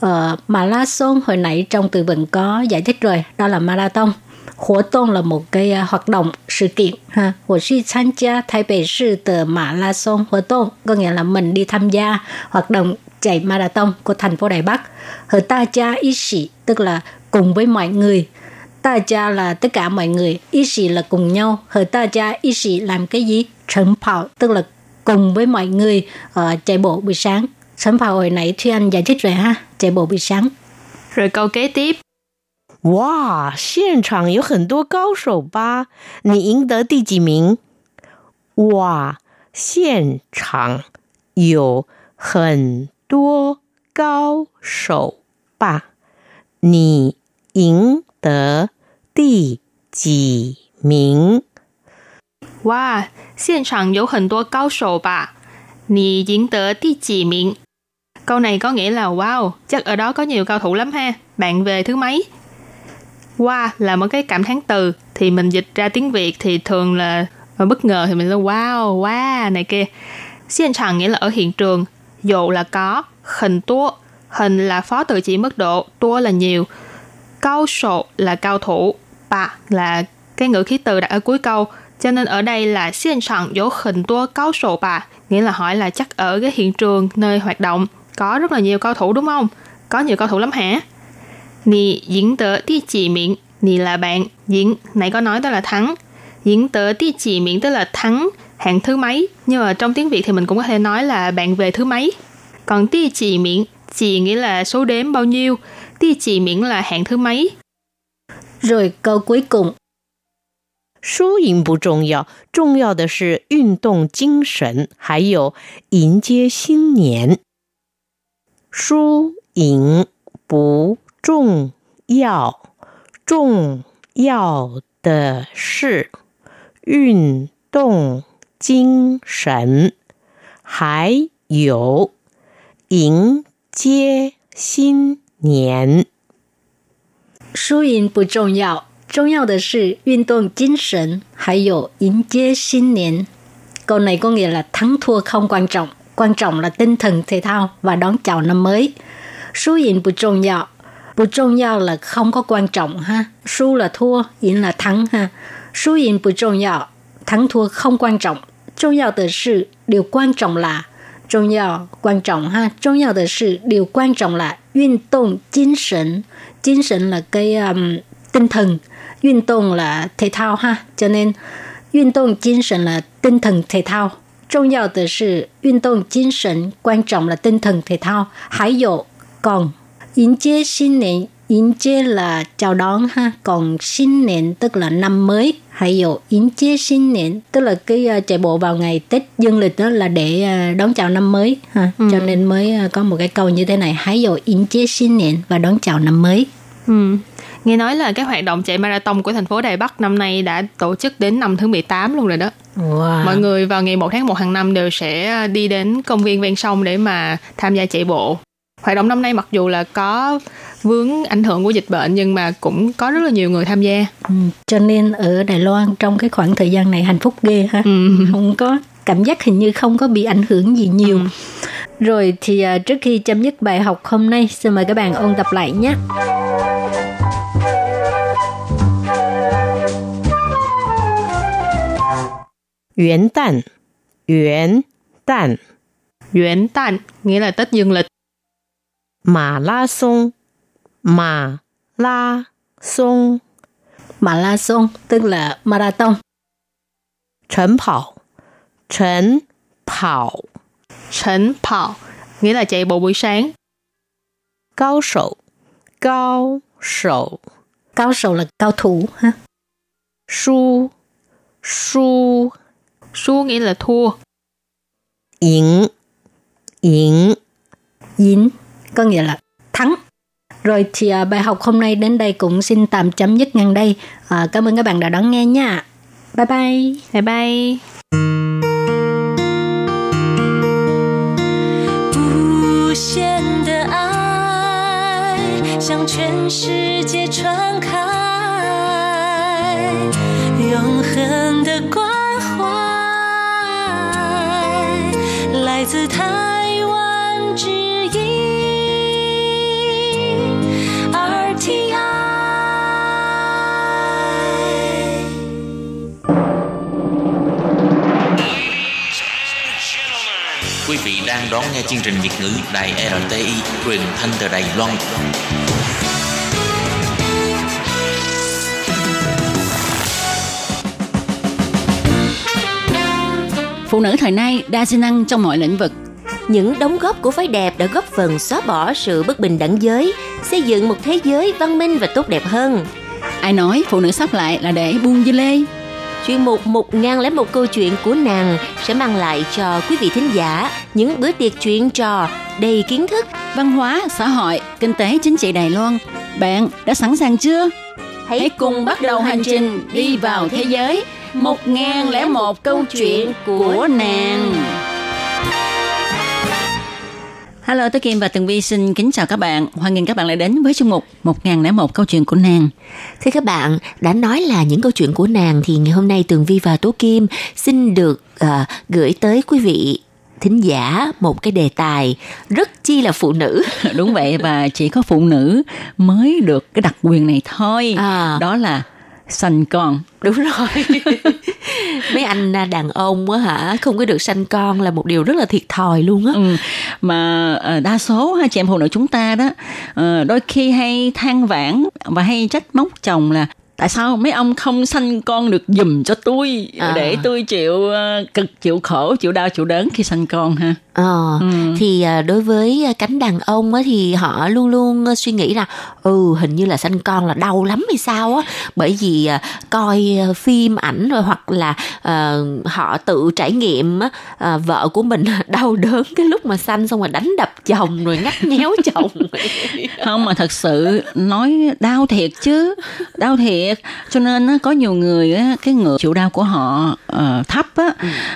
Ờ, marathon hồi nãy trong từ vựng có giải thích rồi, đó là marathon. Hỗ tôn là một cái ờ, hoạt động, sự kiện. ha. Hồ sư tham gia Thái Bể Sư tờ marathon hỗ tôn, có nghĩa là mình đi tham gia hoạt động chạy marathon của thành phố Đài Bắc. Hở ta cha ý sĩ, tức là cùng với mọi người Ta gia là tất cả mọi người, ý sĩ là cùng nhau.和大家一起 làm cái gì?晨跑tức là cùng với mọi người uh, chạy bộ buổi sáng.晨跑hồi nãy Thúy Anh giải thích rồi ha, chạy bộ buổi sáng. Rồi câu kế tiếp. 哇，现场有很多高手吧？你赢得第几名？哇，现场有很多高手吧？你赢得 第几名？哇，现场有很多高手吧？你赢得第几名？Câu này có nghĩa là wow, chắc ở đó có nhiều cao thủ lắm ha. Bạn về thứ mấy? Wow là một cái cảm thán từ thì mình dịch ra tiếng Việt thì thường là bất ngờ thì mình là wow, wow này kia. Hiện trạng nghĩa là ở hiện trường, dụ là có, hình tua, hình là phó từ chỉ mức độ, tua là nhiều, cao sổ là cao thủ, bà là cái ngữ khí từ đặt ở cuối câu, cho nên ở đây là hiện trạng có hình tua cao sổ bà, nghĩa là hỏi là chắc ở cái hiện trường nơi hoạt động có rất là nhiều cao thủ đúng không? Có nhiều cao thủ lắm hả? Nì diễn tờ ti chỉ miệng, nì là bạn, diễn, nãy có nói đó là thắng. Diễn tờ ti chỉ miệng tức là thắng hạng thứ mấy, nhưng mà trong tiếng Việt thì mình cũng có thể nói là bạn về thứ mấy. Còn ti chỉ miệng, chỉ nghĩa là số đếm bao nhiêu, ti chỉ miệng là hạng thứ mấy. Rồi câu cuối cùng. 输赢不重要，重要的是运动精神，还有迎接新年。输赢不重要，重要的是运动精神，还有迎接新年。输赢不重要，重要的是运动精神，还有迎接新年。Câu này có nghĩa là thắng thua không quan trọng, quan trọng là tinh thần thể thao và đón chào năm mới. Số yên不重要 Bù trọng yếu là không có quan trọng ha. Su là thua, yên là thắng ha. Su yên bù trọng yếu, thắng thua không quan trọng. Trọng yếu de sự, điều quan trọng là trọng yếu, quan trọng ha. Trọng yếu de sự, điều quan trọng là 运动精神. Tinh thần là cái um, tinh thần. 运动 là thể thao ha. Cho nên 运动精神 là tinh thần thể thao. 重要的是运动精神, quan trọng là tinh thần thể thao. Hãy dụ, còn Yến chế xin niên, yến chế là chào đón ha, còn xin niên tức là năm mới. Hay dụ yến chế xin niên tức là cái uh, chạy bộ vào ngày Tết dương lịch đó là để uh, đón chào năm mới ha. Ừ. Cho nên mới uh, có một cái câu như thế này, hãy dụ yến chế xin niên và đón chào năm mới. Ừ. Nghe nói là cái hoạt động chạy marathon của thành phố Đài Bắc năm nay đã tổ chức đến năm thứ 18 luôn rồi đó. Wow. Mọi người vào ngày 1 tháng 1 hàng năm đều sẽ đi đến công viên ven sông để mà tham gia chạy bộ hoạt động năm nay mặc dù là có vướng ảnh hưởng của dịch bệnh nhưng mà cũng có rất là nhiều người tham gia. Ừ, cho nên ở Đài Loan trong cái khoảng thời gian này hạnh phúc ghê ha. Ừ. không có cảm giác hình như không có bị ảnh hưởng gì nhiều. Ừ. rồi thì uh, trước khi chấm dứt bài học hôm nay xin mời các bạn ôn tập lại nhé. Yuan Đan Yuan Đan Yuan Đan nghĩa là Tết Dương lịch Mã la sông Mã la sông Mã la sông tức là marathon. Trần Pảo Trần Pảo Trần Pảo nghĩa là chạy bộ buổi sáng. Cao sầu. Cao sầu. Cao sầu là cao thủ ha. Su. Su. Su nghĩa là thua. Yến. Yến. Yến có nghĩa là thắng. Rồi thì à, bài học hôm nay đến đây cũng xin tạm chấm dứt ngang đây. À, cảm ơn các bạn đã đón nghe nha. Bye bye. Bye bye. Bù đang đón nghe chương trình Việt ngữ Đài RTI truyền thanh từ Đài Loan. Phụ nữ thời nay đa sinh năng trong mọi lĩnh vực. Những đóng góp của phái đẹp đã góp phần xóa bỏ sự bất bình đẳng giới, xây dựng một thế giới văn minh và tốt đẹp hơn. Ai nói phụ nữ sắp lại là để buông dưa lê? Chuyên mục một ngàn lẻ một câu chuyện của nàng sẽ mang lại cho quý vị thính giả những bữa tiệc chuyện trò đầy kiến thức, Văn hóa, xã hội, kinh tế, chính trị Đài Loan. Bạn đã sẵn sàng chưa? Hãy cùng bắt đầu hành trình đi vào thế giới. Một ngàn lẻ một câu chuyện của nàng. Hello, tôi Kim và Tường Vi xin kính chào các bạn. Hoan nghênh các bạn lại đến với chương mục 1001 câu chuyện của nàng. Thưa các bạn, đã nói là những câu chuyện của nàng thì ngày hôm nay Tường Vi và Tố Kim xin được uh, gửi tới quý vị thính giả một cái đề tài rất chi là phụ nữ. Đúng vậy và chỉ có phụ nữ mới được cái đặc quyền này thôi. À. Đó là sanh con. Đúng rồi. Mấy anh đàn ông á hả, không có được sanh con là một điều rất là thiệt thòi luôn á. Ừ. Mà ờ, đa số ha, chị em phụ nữ chúng ta đó ờ, đôi khi hay than vãn và hay trách móc chồng là tại sao mấy ông không sanh con được dùm cho tôi? À. để tôi chịu ờ, cực chịu khổ chịu đau chịu đớn khi sanh con ha. Ờ, Ừ. thì à, đối với cánh đàn ông á, thì họ luôn luôn à, suy nghĩ là ừ hình như là sanh con là đau lắm hay sao á. Bởi vì coi phim ảnh rồi hoặc là à, họ tự trải nghiệm à, vợ của mình đau đớn cái lúc mà sanh xong rồi đánh đập chồng rồi ngắt nhéo chồng. Không mà thật sự nói đau thiệt chứ. Đau thiệt cho nên á, có nhiều người á, cái ngựa chịu đau của họ ờ, thấp á.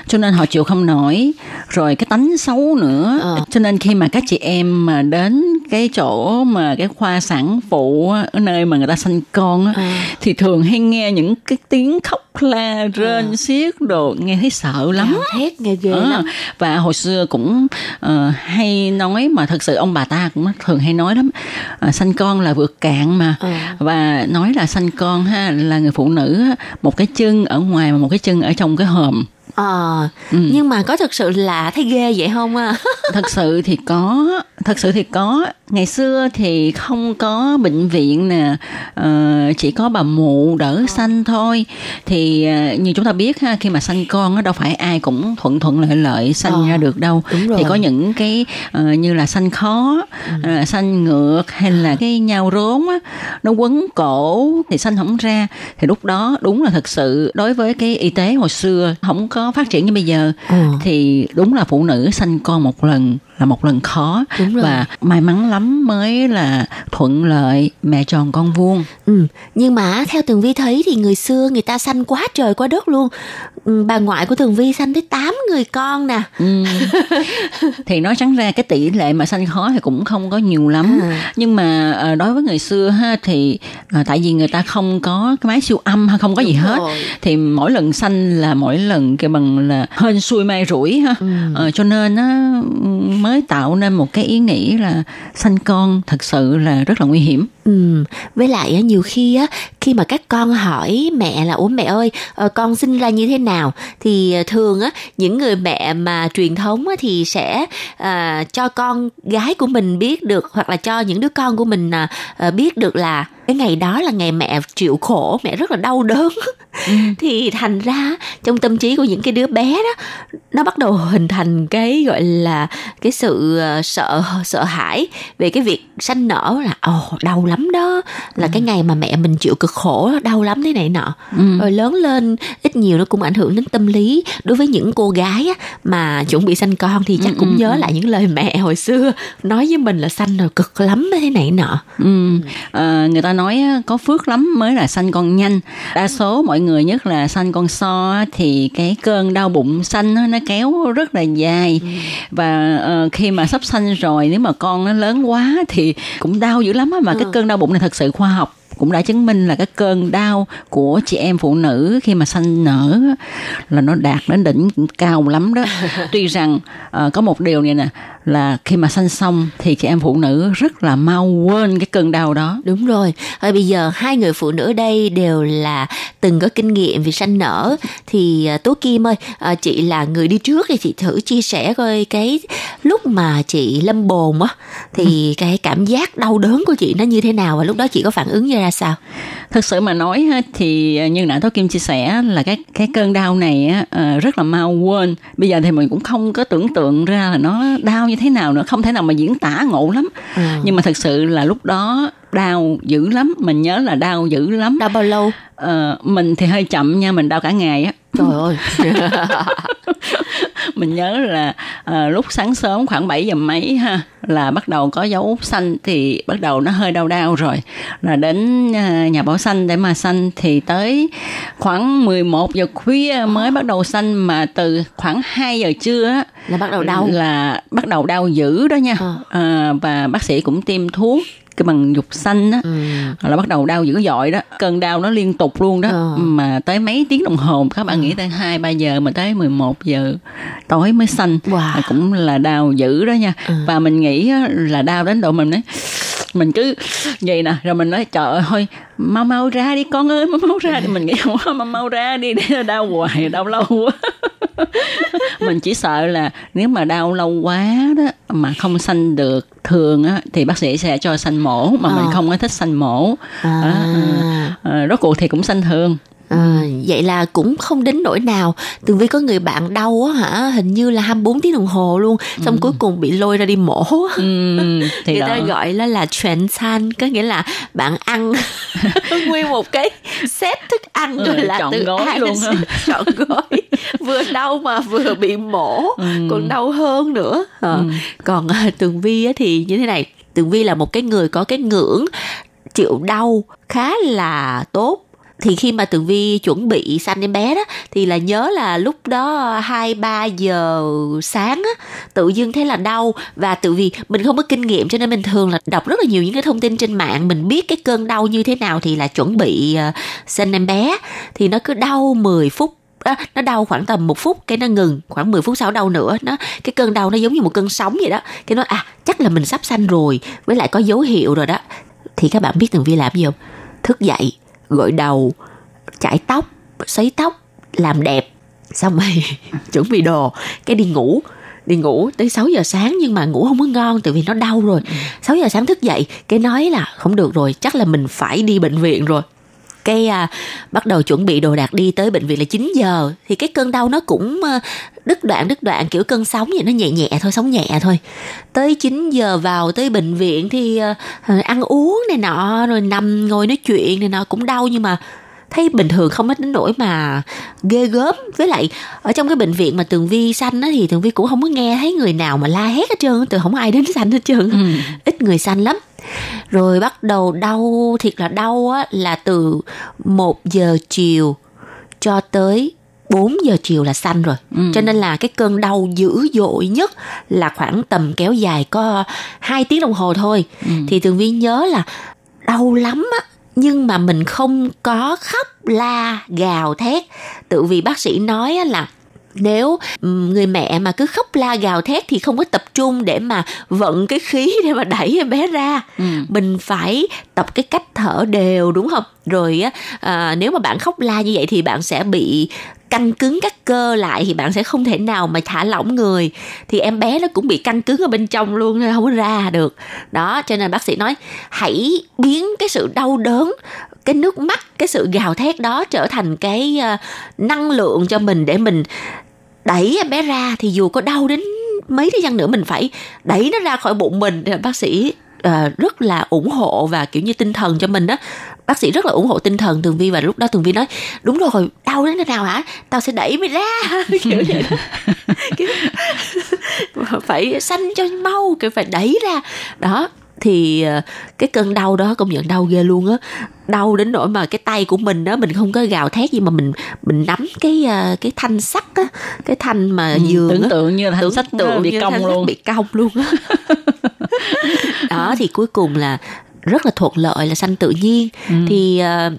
Cho nên họ chịu không nổi. Rồi cái tánh xấu nữa. Ờ. cho nên khi mà các chị em mà đến cái chỗ mà cái khoa sản phụ á, ở nơi mà người ta sanh con á, thì thường hay nghe những cái tiếng khóc la rên xiết đồ nghe thấy sợ lắm. Gào thét nghe ghê Ờ, lắm. Và hồi xưa cũng ờ, hay nói mà thật sự ông bà ta cũng thường hay nói lắm. Ờ, sanh con là vượt cạn mà. Ờ. và nói là sanh con ha, là người phụ nữ một cái chân ở ngoài và một cái chân ở trong cái hòm ờ Ừ. nhưng mà có thực sự là thấy ghê vậy không à thật sự thì có thật sự thì có. Ngày xưa thì không có bệnh viện nè ờ, chỉ có bà mụ đỡ sanh thôi. Thì ờ, như chúng ta biết ha khi mà sanh con á đâu phải ai cũng thuận thuận lợi lợi sanh Ờ, ra được đâu. thì có những cái ờ, như là sanh khó ờ, sanh ngược hay là cái nhau rốn á nó quấn cổ thì sanh không ra. Thì lúc đó đúng là thật sự đối với cái y tế hồi xưa không có phát triển như bây giờ Ờ. thì đúng là phụ nữ sanh con một lần là một lần khó và may mắn lắm mới là thuận lợi mẹ tròn con vuông Ừ, nhưng mà theo Tường Vi thấy thì người xưa người ta sanh quá trời quá đất luôn. Ừ, bà ngoại của Tường Vi sanh tới 8 người con nè. Ừ. thì nói trắng ra cái tỷ lệ mà sanh khó thì cũng không có nhiều lắm À. nhưng mà ờ, đối với người xưa ha thì ờ, tại vì người ta không có cái máy siêu âm hay không có gì Đúng hết rồi. thì mỗi lần sanh là mỗi lần cái bằng là hên xui may rủi ha Ừ. Ờ, cho nên á mới tạo nên một cái ý nghĩ là sanh con thật sự là rất là nguy hiểm. Ừ, với lại nhiều khi á khi mà các con hỏi mẹ là ủa mẹ ơi ờ, con sinh ra như thế nào? thì ờ, thường á những người mẹ mà truyền thống á, thì sẽ à, cho con gái của mình biết được hoặc là cho những đứa con của mình à, biết được là cái ngày đó là ngày mẹ chịu khổ mẹ rất là đau đớn. Thì thành ra trong tâm trí của những cái đứa bé đó nó bắt đầu hình thành cái gọi là cái sự ờ, sợ sợ hãi về cái việc sanh nở. Là ồ đau lắm đó. Là cái ngày mà mẹ mình chịu cực khổ đó, đau lắm thế này nọ. Ừ. rồi lớn lên ít nhiều nó cũng ảnh hưởng đến tâm lý. Đối với những cô gái á, mà chuẩn bị sanh con thì chắc Ừ, cũng ừ, nhớ ừ. lại những lời mẹ hồi xưa nói với mình là sanh rồi cực lắm thế này nọ. Ừ. Ờ, người ta nói có phước lắm mới là sanh con nhanh. Đa số mọi người nhất là sanh con so thì cái cơn đau bụng sanh nó kéo rất là dài. Và ờ, khi mà sắp sanh rồi nếu mà con nó lớn quá thì cũng đau dữ lắm á, mà cái cơn đau bụng này thật sự khoa học cũng đã chứng minh là cái cơn đau của chị em phụ nữ khi mà sanh nở là nó đạt đến đỉnh cao lắm đó. Tuy rằng uh, có một điều này nè là khi mà sanh xong thì chị em phụ nữ rất là mau quên cái cơn đau đó. Đúng rồi. Rồi bây giờ hai người phụ nữ đây đều là từng có kinh nghiệm về sanh nở. Thì uh, tố kim ơi uh, chị là người đi trước thì chị thử chia sẻ coi cái lúc mà chị lâm bồn á thì cái cảm giác đau đớn của chị nó như thế nào và lúc đó chị có phản ứng như ra sao? Thật sự mà nói thì như nãy tố kim chia sẻ là cái cái cơn đau này á ờ, rất là mau quên. Bây giờ thì mình cũng không có tưởng tượng ra là nó đau như thế nào nữa. Không thể nào mà diễn tả ngộ lắm. Ừ. nhưng mà thật sự là lúc đó đau dữ lắm. Mình nhớ là đau dữ lắm. Đau bao lâu? Ờ, mình thì hơi chậm nha. Mình đau cả ngày á trời ơi. Mình nhớ là à, lúc sáng sớm khoảng 7 giờ mấy ha là bắt đầu có dấu xanh thì bắt đầu nó hơi đau đau rồi. Là đến à, nhà bảo xanh để mà xanh thì tới khoảng 11 giờ khuya mới bắt đầu xanh mà từ khoảng 2 giờ trưa á là bắt đầu đau. là bắt đầu đau dữ đó nha. À. À, và bác sĩ cũng tiêm thuốc cái bằng dục xanh á ừ. là bắt đầu đau dữ dội đó cơn đau nó liên tục luôn đó ừ. mà tới mấy tiếng đồng hồ các bạn ừ. nghĩ tới hai ba giờ mà tới 11 giờ tối mới xanh wow. cũng là đau dữ đó nha ừ. và mình nghĩ là đau đến độ mình nói mình cứ vậy nè. Rồi mình nói trời ơi thôi mau mau ra đi con ơi mau mau ra đi. Mình nghĩ quá mau mau ra đi để đau hoài đau lâu quá. Mình chỉ sợ là nếu mà đau lâu quá đó mà không sanh được thường á thì bác sĩ sẽ cho sanh mổ mà à. mình không có thích sanh mổ. À. À, à, rốt cuộc thì cũng sanh thường À, vậy là cũng không đến nỗi nào Tường Vi có người bạn đau á hả Hình như là 24 tiếng đồng hồ luôn Xong ừ. cuối cùng bị lôi ra đi mổ ừ, thì Người đó. ta gọi nó là chuyển san Có nghĩa là bạn ăn Nguyên một cái set thức ăn ừ, Rồi là chọn từ gói luôn Chọn gói Vừa đau mà vừa bị mổ ừ. Còn đau hơn nữa à. ừ. Còn uh, Tường Vi á, thì như thế này Tường Vi là một cái người có cái ngưỡng chịu đau khá là tốt thì khi mà tường vi chuẩn bị sanh em bé đó thì là nhớ là lúc đó hai ba giờ sáng á tự dưng thấy là đau. Và tự vì mình không có kinh nghiệm cho nên mình thường là đọc rất là nhiều những cái thông tin trên mạng. Mình biết cái cơn đau như thế nào thì là chuẩn bị uh, sinh em bé. Thì nó cứ đau 10 phút đó, nó đau khoảng tầm một phút cái nó ngừng khoảng 10 phút sau đau nữa. Nó cái cơn đau nó giống như một cơn sóng vậy đó. Cái nó à chắc là mình sắp sanh rồi với lại có dấu hiệu rồi đó. Thì các bạn biết tường vi làm gì không? Thức dậy gội đầu chải tóc sấy tóc làm đẹp. Xong rồi chuẩn bị đồ. Cái đi ngủ đi ngủ tới 6 giờ sáng nhưng mà ngủ không có ngon tại vì nó đau rồi. 6 giờ sáng thức dậy cái nói là không được rồi chắc là mình phải đi bệnh viện rồi cái à, bắt đầu chuẩn bị đồ đạc đi tới bệnh viện là 9 giờ thì cái cơn đau nó cũng à, đứt đoạn đứt đoạn kiểu cơn sóng vậy nó nhẹ nhẹ thôi sóng nhẹ thôi. Tới 9 giờ vào tới bệnh viện thì à, ăn uống này nọ rồi nằm ngồi nói chuyện này nọ cũng đau nhưng mà thấy bình thường không hết đến nỗi mà ghê gớm với lại ở trong cái bệnh viện mà tường vi xanh á thì tường vi cũng không có nghe thấy người nào mà la hét hết trơn từ không ai đến xanh hết trơn ừ. ít người xanh lắm rồi bắt đầu đau thiệt là đau á là từ một giờ chiều cho tới 4 giờ chiều là xanh rồi ừ. cho nên là cái cơn đau dữ dội nhất là khoảng tầm kéo dài có hai tiếng đồng hồ thôi ừ. thì tường vi nhớ là đau lắm á nhưng mà mình không có khóc la gào thét. Tự vì bác sĩ nói là nếu người mẹ mà cứ khóc la gào thét thì không có tập trung để mà vận cái khí để mà đẩy em bé ra. Ừ. mình phải tập cái cách thở đều đúng không? Rồi á à, nếu mà bạn khóc la như vậy thì bạn sẽ bị căng cứng các cơ lại thì bạn sẽ không thể nào mà thả lỏng người. Thì em bé nó cũng bị căng cứng ở bên trong luôn nên không có ra được. Đó cho nên bác sĩ nói hãy biến cái sự đau đớn cái nước mắt cái sự gào thét đó trở thành cái uh, năng lượng cho mình để mình đẩy em bé ra thì dù có đau đến mấy thời gian nữa mình phải đẩy nó ra khỏi bụng mình. Bác sĩ uh, rất là ủng hộ và kiểu như tinh thần cho mình đó. Bác sĩ rất là ủng hộ tinh thần tường vi và lúc đó tường vi nói đúng rồi đau đến thế nào hả? Tao sẽ đẩy mày ra. Kiểu vậy. Đó kiểu, phải xanh cho mau kiểu phải đẩy ra. Đó thì ờ, cái cơn đau đó công nhận đau ghê luôn á. Đau đến nỗi mà cái tay của mình đó mình không có gào thét gì mà mình mình nắm cái ờ, cái thanh sắt á cái thanh mà ừ, giường tưởng tượng như là thanh sắt tượng bị cong luôn. bị cong luôn á. Đó thì cuối cùng là rất là thuận lợi là sanh tự nhiên. Ừ. thì uh,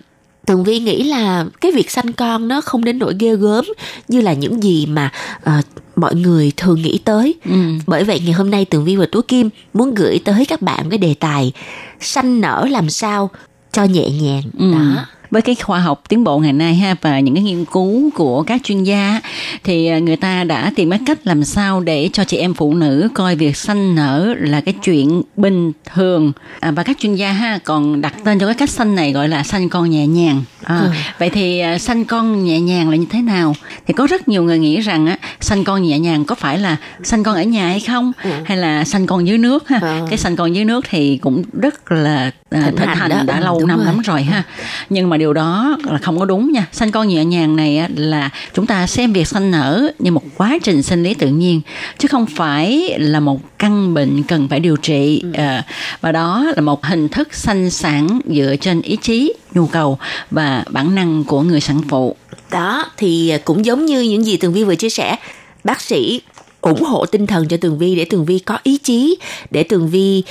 Tường Vi nghĩ là cái việc sanh con nó không đến nỗi ghê gớm như là những gì mà uh, mọi người thường nghĩ tới. Ừ. Bởi vậy ngày hôm nay Tường Vi và Tú Kim muốn gửi tới các bạn cái đề tài sanh nở làm sao cho nhẹ nhàng. Ừ. Đó với cái khoa học tiến bộ ngày nay ha và những cái nghiên cứu của các chuyên gia thì à, người ta đã tìm cái cách làm sao để cho chị em phụ nữ coi việc sanh nở là cái chuyện bình thường à, và các chuyên gia ha còn đặt tên cho cái cách sanh này gọi là sanh con nhẹ nhàng à, ừ. vậy thì à, sanh con nhẹ nhàng là như thế nào thì có rất nhiều người nghĩ rằng á sanh con nhẹ nhàng có phải là sanh con ở nhà hay không ừ. hay là sanh con dưới nước ha ừ. cái sanh con dưới nước thì cũng rất là thịnh hành, hành đã lâu năm rồi. lắm rồi. ha. Nhưng mà điều đó là không có đúng nha. Sanh con nhẹ nhàng này là chúng ta xem việc sanh nở như một quá trình sinh lý tự nhiên chứ không phải là một căn bệnh cần phải điều trị. Ừ. à, và đó là một hình thức sanh sản dựa trên ý chí nhu cầu và bản năng của người sản phụ. Đó thì cũng giống như những gì tường vi vừa chia sẻ bác sĩ ủng hộ tinh thần cho tường vi để tường vi có ý chí để tường vi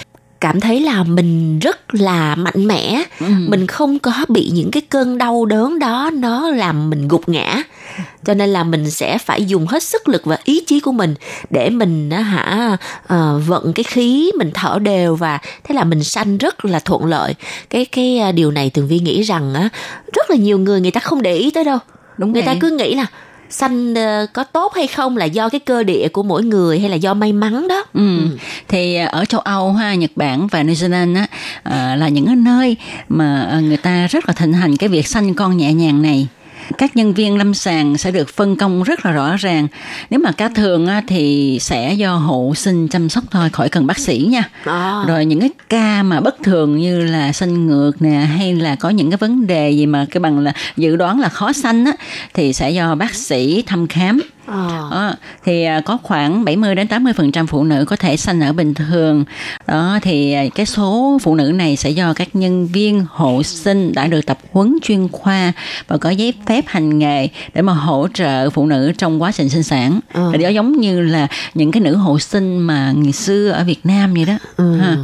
cảm thấy là mình rất là mạnh mẽ ừ. mình không có bị những cái cơn đau đớn đó nó làm mình gục ngã cho nên là mình sẽ phải dùng hết sức lực và ý chí của mình để mình hả uh, vận cái khí mình thở đều và thế là mình sanh rất là thuận lợi cái cái à, điều này tường vi nghĩ rằng á rất là nhiều người người ta không để ý tới đâu đúng người vậy. ta cứ nghĩ là xanh ờ, có tốt hay không là do cái cơ địa của mỗi người hay là do may mắn đó ừ. ừ. thì ờ, ở châu âu ha nhật bản và new zealand á ờ, là những cái nơi mà người ta rất là thịnh hành cái việc sanh con nhẹ nhàng này các nhân viên lâm sàng sẽ được phân công rất là rõ ràng. Nếu mà cá thường thì sẽ do hộ sinh chăm sóc thôi khỏi cần bác sĩ nha. À. rồi những cái ca mà bất thường như là sanh ngược nè hay là có những cái vấn đề gì mà cái bằng là dự đoán là khó sanh á thì sẽ do bác sĩ thăm khám À. À, thì có khoảng 70 đến 80 phần trăm phụ nữ có thể sanh ở bình thường đó thì à, cái số phụ nữ này sẽ do các nhân viên hộ sinh đã được tập huấn chuyên khoa và có giấy phép hành nghề để mà hỗ trợ phụ nữ trong quá trình sinh sản à. đó giống như là những cái nữ hộ sinh mà ngày xưa ở Việt Nam vậy đó ừ. ha.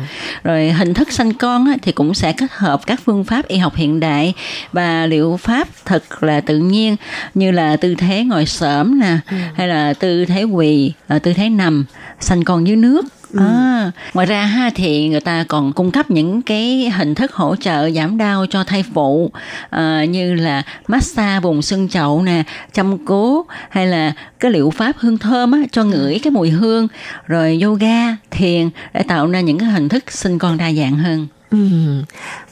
rồi hình thức sanh con á, thì cũng sẽ kết hợp các phương pháp y học hiện đại và liệu pháp thật là tự nhiên như là tư thế ngồi xổm nè ừ. Hay là tư thế quỳ à, tư thế nằm sanh con dưới nước Ừ. À, ngoài ra ha thì người ta còn cung cấp những cái hình thức hỗ trợ giảm đau cho thai phụ à, như là massage vùng xương chậu nè chăm cố hay là cái liệu pháp hương thơm á, cho ngửi cái mùi hương rồi yoga thiền để tạo ra những cái hình thức sinh con đa dạng hơn Ừ.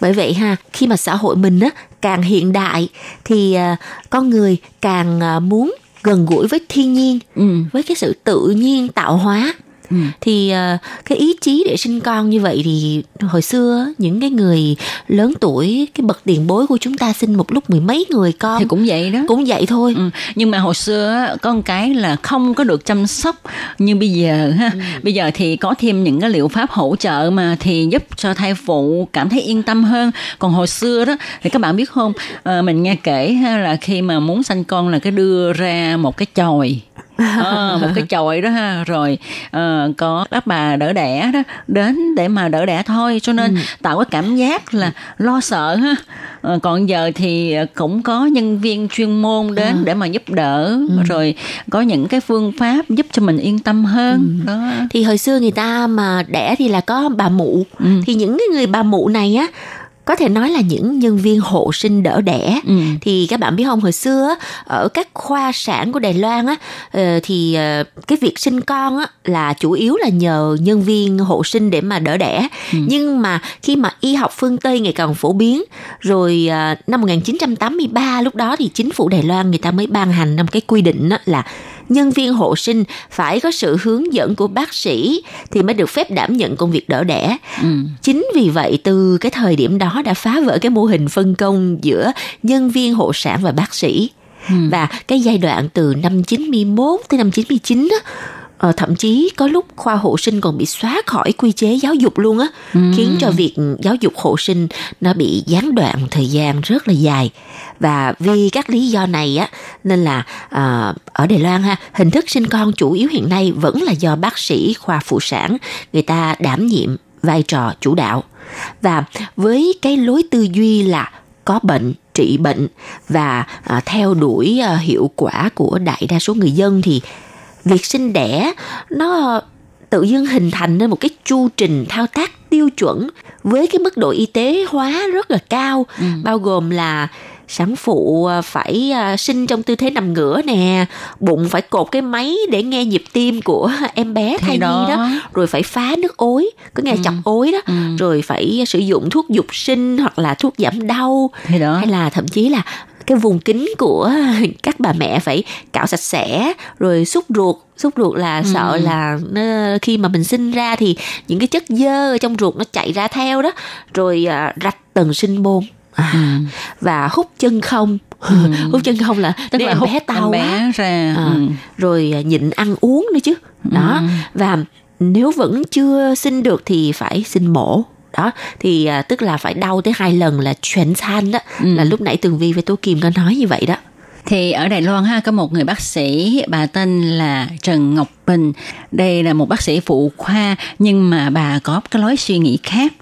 Bởi vậy ha, khi mà xã hội mình á càng hiện đại thì uh, con người càng uh, muốn gần gũi với thiên nhiên ừ. với cái sự tự nhiên tạo hóa Ừ. thì uh, cái ý chí để sinh con như vậy thì hồi xưa những cái người lớn tuổi cái bậc tiền bối của chúng ta sinh một lúc mười mấy người con thì cũng vậy đó cũng vậy thôi ừ. nhưng mà hồi xưa có một cái là không có được chăm sóc như bây giờ ha ừ. bây giờ thì có thêm những cái liệu pháp hỗ trợ mà thì giúp cho thai phụ cảm thấy yên tâm hơn còn hồi xưa đó thì các bạn biết không à, mình nghe kể ha, là khi mà muốn sanh con là cái đưa ra một cái chòi à, một cái chòi đó ha rồi à, có các bà đỡ đẻ đó đến để mà đỡ đẻ thôi cho nên ừ. tạo cái cảm giác là lo sợ ha à, còn giờ thì cũng có nhân viên chuyên môn đến ừ. để mà giúp đỡ ừ. rồi có những cái phương pháp giúp cho mình yên tâm hơn ừ. đó thì hồi xưa người ta mà đẻ thì là có bà mụ ừ. thì những cái người bà mụ này á có thể nói là những nhân viên hộ sinh đỡ đẻ ừ. thì các bạn biết không hồi xưa ở các khoa sản của Đài Loan á ờ, thì ờ, cái việc sinh con á là chủ yếu là nhờ nhân viên hộ sinh để mà đỡ đẻ ừ. nhưng mà khi mà y học phương Tây ngày càng phổ biến rồi ờ, năm 1983 lúc đó thì chính phủ Đài Loan người ta mới ban hành năm cái quy định á là nhân viên hộ sinh phải có sự hướng dẫn của bác sĩ thì mới được phép đảm nhận công việc đỡ đẻ. Ừ. Chính vì vậy từ cái thời điểm đó đã phá vỡ cái mô hình phân công giữa nhân viên hộ sản và bác sĩ. Ừ. Và cái giai đoạn từ năm 91 tới năm 99 đó ờ, thậm chí có lúc khoa hộ sinh còn bị xóa khỏi quy chế giáo dục luôn á ừ. khiến cho việc giáo dục hộ sinh nó bị gián đoạn thời gian rất là dài và vì các lý do này á nên là à, ở Đài Loan ha hình thức sinh con chủ yếu hiện nay vẫn là do bác sĩ khoa phụ sản người ta đảm nhiệm vai trò chủ đạo. Và với cái lối tư duy là có bệnh trị bệnh và à, theo đuổi à, hiệu quả của đại đa số người dân thì việc sinh đẻ nó tự dưng hình thành nên một cái chu trình thao tác tiêu chuẩn với cái mức độ y tế hóa rất là cao ừ. bao gồm là sản phụ à, phải à, sinh trong tư thế nằm ngửa nè bụng phải cột cái máy để nghe nhịp tim của em bé thai nhi đó. đó rồi phải phá nước ối có nghe ừ. chọc ối đó ừ. rồi phải sử dụng thuốc dục sinh hoặc là thuốc giảm đau hay là thậm chí là cái vùng kính của các bà mẹ phải cạo sạch sẽ rồi xúc ruột xúc ruột là ừ. sợ là khi mà mình sinh ra thì những cái chất dơ ở trong ruột nó chạy ra theo đó rồi à, rạch tầng sinh môn à, ừ. và hút chân không ừ. hút chân không là tức là hút bé tao bé ra à, ừ. rồi à, nhịn ăn uống nữa chứ đó ừ. và nếu vẫn chưa sinh được thì phải sinh mổ đó thì à, tức là phải đau tới hai lần là chuyển san đó ừ. là lúc nãy tường vi với tố kim có nói như vậy đó. Thì ở Đài Loan ha có một người bác sĩ bà tên là Trần Ngọc Bình. Đây là một bác sĩ phụ khoa nhưng mà bà có cái lối suy nghĩ khác.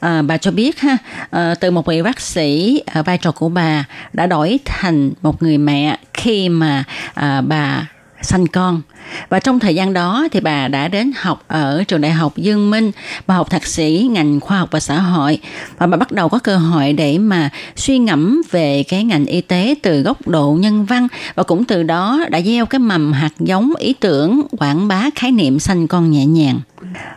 À, bà cho biết ha à, từ một vị bác sĩ à, vai trò của bà đã đổi thành một người mẹ khi mà à, bà sanh con và trong thời gian đó thì bà đã đến học ở trường đại học Dương Minh, bà học thạc sĩ ngành khoa học và xã hội và bà bắt đầu có cơ hội để mà suy ngẫm về cái ngành y tế từ góc độ nhân văn và cũng từ đó đã gieo cái mầm hạt giống ý tưởng quảng bá khái niệm sanh con nhẹ nhàng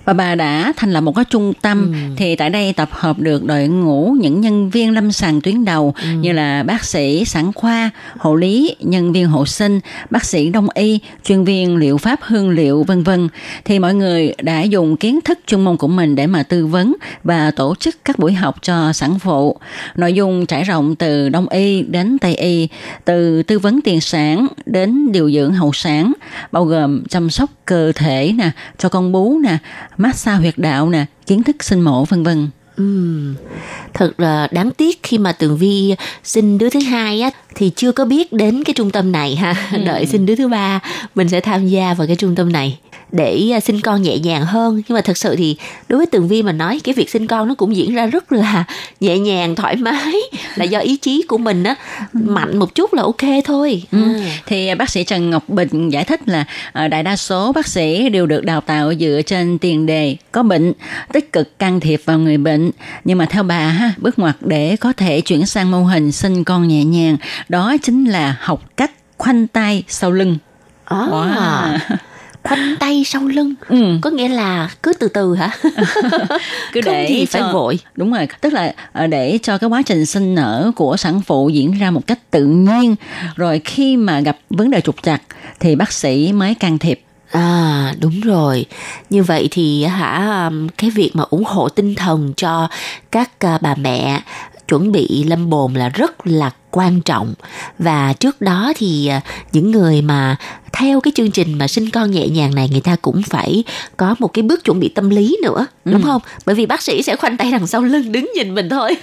và bà đã thành lập một cái trung tâm ừ. thì tại đây tập hợp được đội ngũ những nhân viên lâm sàng tuyến đầu ừ. như là bác sĩ sản khoa hộ lý nhân viên hộ sinh bác sĩ đông y chuyên viên liệu pháp, hương liệu, vân vân. Thì mọi người đã dùng kiến thức chuyên môn của mình để mà tư vấn và tổ chức các buổi học cho sản phụ. Nội dung trải rộng từ đông y đến tây y, từ tư vấn tiền sản đến điều dưỡng hậu sản, bao gồm chăm sóc cơ thể nè, cho con bú nè massage huyệt đạo nè, kiến thức sinh mổ, vân vân. Ừ. Thật là đáng tiếc khi mà Tường Vi sinh đứa thứ hai á thì chưa có biết đến cái trung tâm này ha. Ừ. Đợi sinh đứa thứ ba mình sẽ tham gia vào cái trung tâm này để à, sinh con nhẹ nhàng hơn. Nhưng mà thật sự thì đối với tường vi mà nói cái việc sinh con nó cũng diễn ra rất là nhẹ nhàng thoải mái là do ý chí của mình á. Mạnh một chút là ok thôi. Ừ. thì à, bác sĩ trần ngọc bình giải thích là à, đại đa số bác sĩ đều được đào tạo dựa trên tiền đề có bệnh tích cực can thiệp vào người bệnh. Nhưng mà theo bà ha bước ngoặt để có thể chuyển sang mô hình sinh con nhẹ nhàng đó chính là học cách khoanh tay sau lưng. À. wow khoanh tay sau lưng. Ừ. có nghĩa là cứ từ từ hả? Cứ để thì phải vội. Đúng rồi. Tức là ờ, để cho cái quá trình sinh nở của sản phụ diễn ra một cách tự nhiên. Rồi khi mà gặp vấn đề trục trặc thì bác sĩ mới can thiệp. À đúng rồi. Như vậy thì hả cái việc mà ủng hộ tinh thần cho các à, bà mẹ chuẩn bị lâm bồn là rất là quan trọng. Và trước đó thì à, những người mà theo cái chương trình mà sinh con nhẹ nhàng này người ta cũng phải có một cái bước chuẩn bị tâm lý nữa đúng ừ. không bởi vì bác sĩ sẽ khoanh tay đằng sau lưng đứng nhìn mình thôi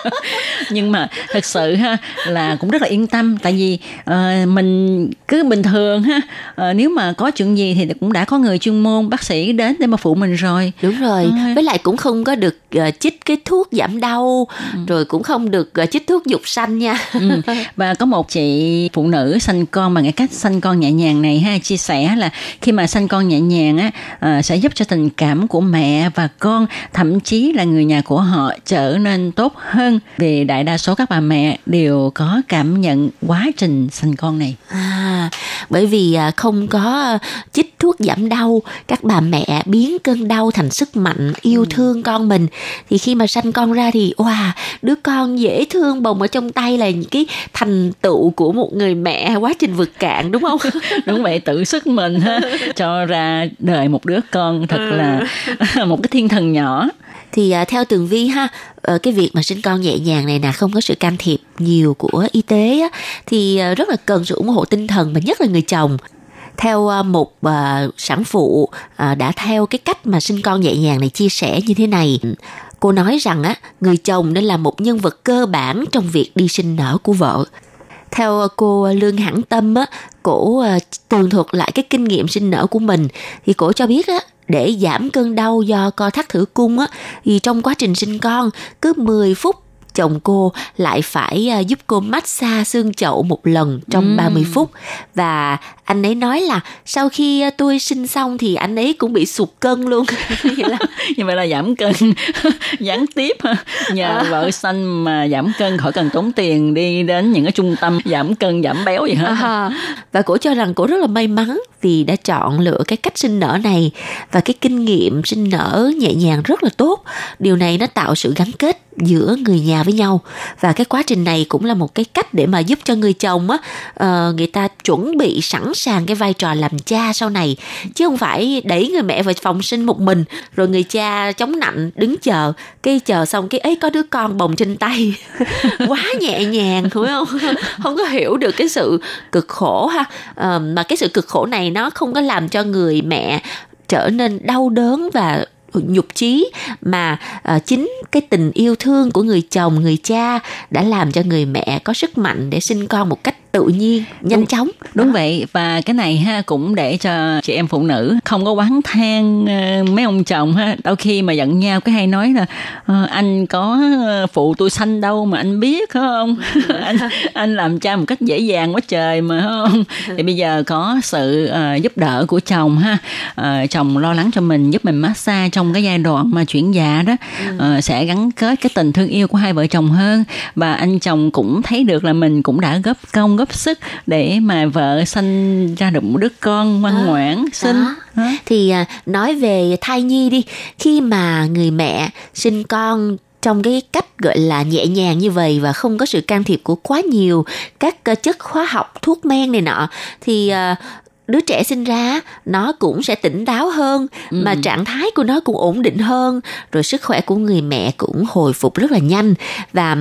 nhưng mà thật sự ha là cũng rất là yên tâm tại vì uh, mình cứ bình thường ha uh, nếu mà có chuyện gì thì cũng đã có người chuyên môn bác sĩ đến để mà phụ mình rồi đúng rồi à. với lại cũng không có được uh, chích cái thuốc giảm đau ừ. rồi cũng không được uh, chích thuốc dục sanh nha ừ. và có một chị phụ nữ sanh con bằng cái cách sanh con nhẹ nhàng này ha chia sẻ là khi mà sanh con nhẹ nhàng á uh, sẽ giúp cho tình cảm của mẹ và con thậm chí là người nhà của họ trở nên tốt hơn vì đại đa số các bà mẹ đều có cảm nhận quá trình sanh con này à bởi vì à, không có chích thuốc giảm đau các bà mẹ biến cơn đau thành sức mạnh yêu ừ. thương con mình thì khi mà sanh con ra thì wow đứa con dễ thương bồng ở trong tay là những cái thành tựu của một người mẹ quá trình vượt cạn đúng không? Đúng vậy tự sức mình ha cho ra đời một đứa con thật là ừ. một cái thiên thần nhỏ. Thì uh, theo tường vi ha uh, cái việc mà sinh con nhẹ nhàng này nè không có sự can thiệp nhiều của y tế á, thì uh, rất là cần sự ủng hộ tinh thần và nhất là người chồng theo ờ, một uh, sản phụ uh, đã theo cái cách mà sinh con nhẹ nhàng này chia sẻ như thế này. Cô nói rằng á người chồng nên là một nhân vật cơ bản trong việc đi sinh nở của vợ. Theo cô lương hẳn tâm á cổ tường thuật lại cái kinh nghiệm sinh nở của mình thì cổ cho biết á để giảm cơn đau do co thắt thử cung á thì trong quá trình sinh con cứ 10 phút chồng cô lại phải à, giúp cô massage xương chậu một lần trong Ừ. 30 phút và anh ấy nói là sau khi à, tôi sinh xong thì anh ấy cũng bị sụt cân luôn Vậy là như vậy là giảm cân gián tiếp nhờ À. vợ xanh mà giảm cân khỏi cần tốn tiền đi đến những cái trung tâm giảm cân giảm béo gì hết À, và cổ cho rằng cổ rất là may mắn vì đã chọn lựa cái cách sinh nở này và cái kinh nghiệm sinh nở nhẹ nhàng rất là tốt. Điều này nó tạo sự gắn kết giữa người nhà với nhau. Và cái quá trình này cũng là một cái cách để mà giúp cho người chồng á uh, người ta chuẩn bị sẵn sàng cái vai trò làm cha sau này. Chứ không phải đẩy người mẹ vào phòng sinh một mình rồi người cha chống nạnh đứng chờ cái chờ xong cái ấy có đứa con bồng trên tay. Quá nhẹ nhàng phải không? Không có hiểu được cái sự cực khổ ha. Uh, mà cái sự cực khổ này nó không có làm cho người mẹ trở nên đau đớn và nhục chí mà uh, chính cái tình yêu thương của người chồng người cha đã làm cho người mẹ có sức mạnh để sinh con một cách tự nhiên nhanh chóng. Đúng vậy và cái này ha cũng để cho chị em phụ nữ không có oán than ờ, mấy ông chồng ha. Đôi khi mà giận nhau cái hay nói là ờ, anh có phụ tôi sanh đâu mà anh biết không? Anh anh làm cha một cách dễ dàng quá trời mà không? Thì bây giờ có sự ờ, giúp đỡ của chồng ha. Ờ, chồng lo lắng cho mình giúp mình massage trong cái giai đoạn mà chuyển dạ đó. Ờ, sẽ gắn kết cái tình thương yêu của hai vợ chồng hơn. Và anh chồng cũng thấy được là mình cũng đã góp công góp sức để mà vợ sanh ra được một đứa con ngoan ngoãn xinh. Đó. thì à, nói về thai nhi đi. Khi mà người mẹ sinh con trong cái cách gọi là nhẹ nhàng như vậy và không có sự can thiệp của quá nhiều các ờ, chất hóa học thuốc men này nọ thì ờ, đứa trẻ sinh ra nó cũng sẽ tỉnh táo hơn mà trạng thái của nó cũng ổn định hơn. Rồi sức khỏe của người mẹ cũng hồi phục rất là nhanh. Và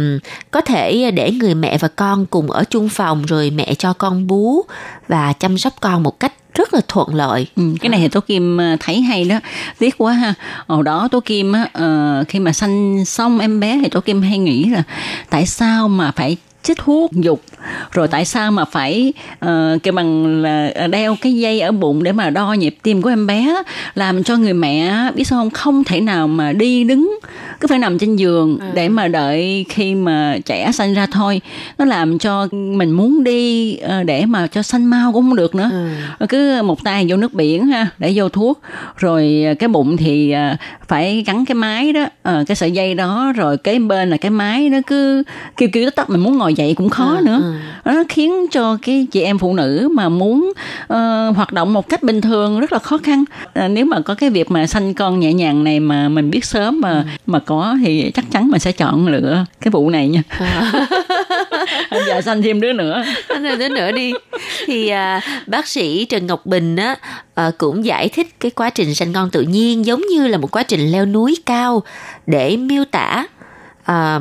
có thể để người mẹ và con cùng ở chung phòng rồi mẹ cho con bú và chăm sóc con một cách rất là thuận lợi. Ừ, cái này thì Tố Kim ờ, thấy hay đó. Tiếc quá ha. Hồi đó Tố Kim á, ờ, khi mà sanh xong em bé thì Tố Kim hay nghĩ là tại sao mà phải chích thuốc dục. Rồi tại sao mà phải uh, kêu bằng là đeo cái dây ở bụng để mà đo nhịp tim của em bé? Làm cho người mẹ biết sao không? Không thể nào mà đi đứng cứ phải nằm trên giường để mà đợi khi mà trẻ sanh ra thôi. Nó làm cho mình muốn đi ờ, để mà cho sanh mau cũng không được nữa. Rồi cứ một tay vô nước biển ha để vô thuốc. Rồi cái bụng thì à, phải gắn cái máy đó ờ, cái sợi dây đó. Rồi kế bên là cái máy nó cứ kêu kêu tắt mình muốn ngồi dậy cũng khó nữa. nó khiến cho cái chị em phụ nữ mà muốn ờ, hoạt động một cách bình thường rất là khó khăn. À, nếu mà có cái việc mà sanh con nhẹ nhàng này mà mình biết sớm mà mà có thì chắc chắn mình sẽ chọn lựa cái vụ này nha. Bây giờ sanh thêm đứa nữa. Nói đến nữa đi. Thì à, bác sĩ Trần Ngọc Bình á à, cũng giải thích cái quá trình sanh con tự nhiên giống như là một quá trình leo núi cao để miêu tả. À,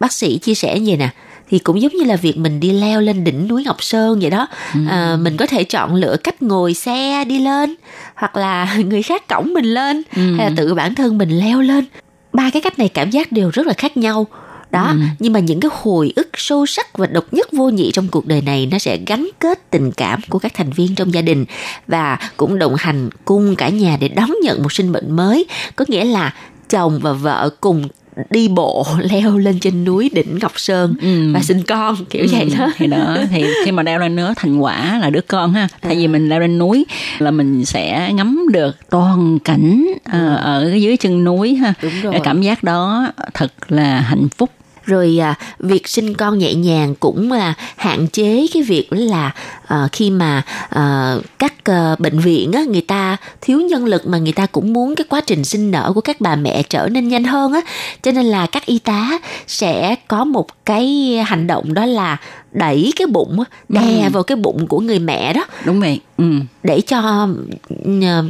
bác sĩ chia sẻ như vậy nè thì cũng giống như là việc mình đi leo lên đỉnh núi Ngọc Sơn vậy đó. À, mình có thể chọn lựa cách ngồi xe đi lên hoặc là người khác cõng mình lên hay là tự bản thân mình leo lên. Ba cái cách này cảm giác đều rất là khác nhau. Đó nhưng mà những cái hồi ức sâu sắc và độc nhất vô nhị trong cuộc đời này nó sẽ gắn kết tình cảm của các thành viên trong gia đình và cũng đồng hành cùng cả nhà để đón nhận một sinh mệnh mới. Có nghĩa là chồng và vợ cùng đi bộ leo lên trên núi đỉnh Ngọc Sơn và sinh con kiểu vậy đó. thì đó thì khi mà leo lên nữa thành quả là đứa con ha. Tại vì mình leo lên núi là mình sẽ ngắm được toàn cảnh ờ, ở dưới chân núi ha. Đúng rồi. Cảm giác đó thật là hạnh phúc. Rồi à, việc sinh con nhẹ nhàng cũng là hạn chế cái việc là à, khi mà à, các à, bệnh viện á, người ta thiếu nhân lực mà người ta cũng muốn cái quá trình sinh nở của các bà mẹ trở nên nhanh hơn á. Cho nên là các y tá sẽ có một cái hành động đó là đẩy cái bụng đè vào cái bụng của người mẹ đó. Đúng vậy. Ừ. để cho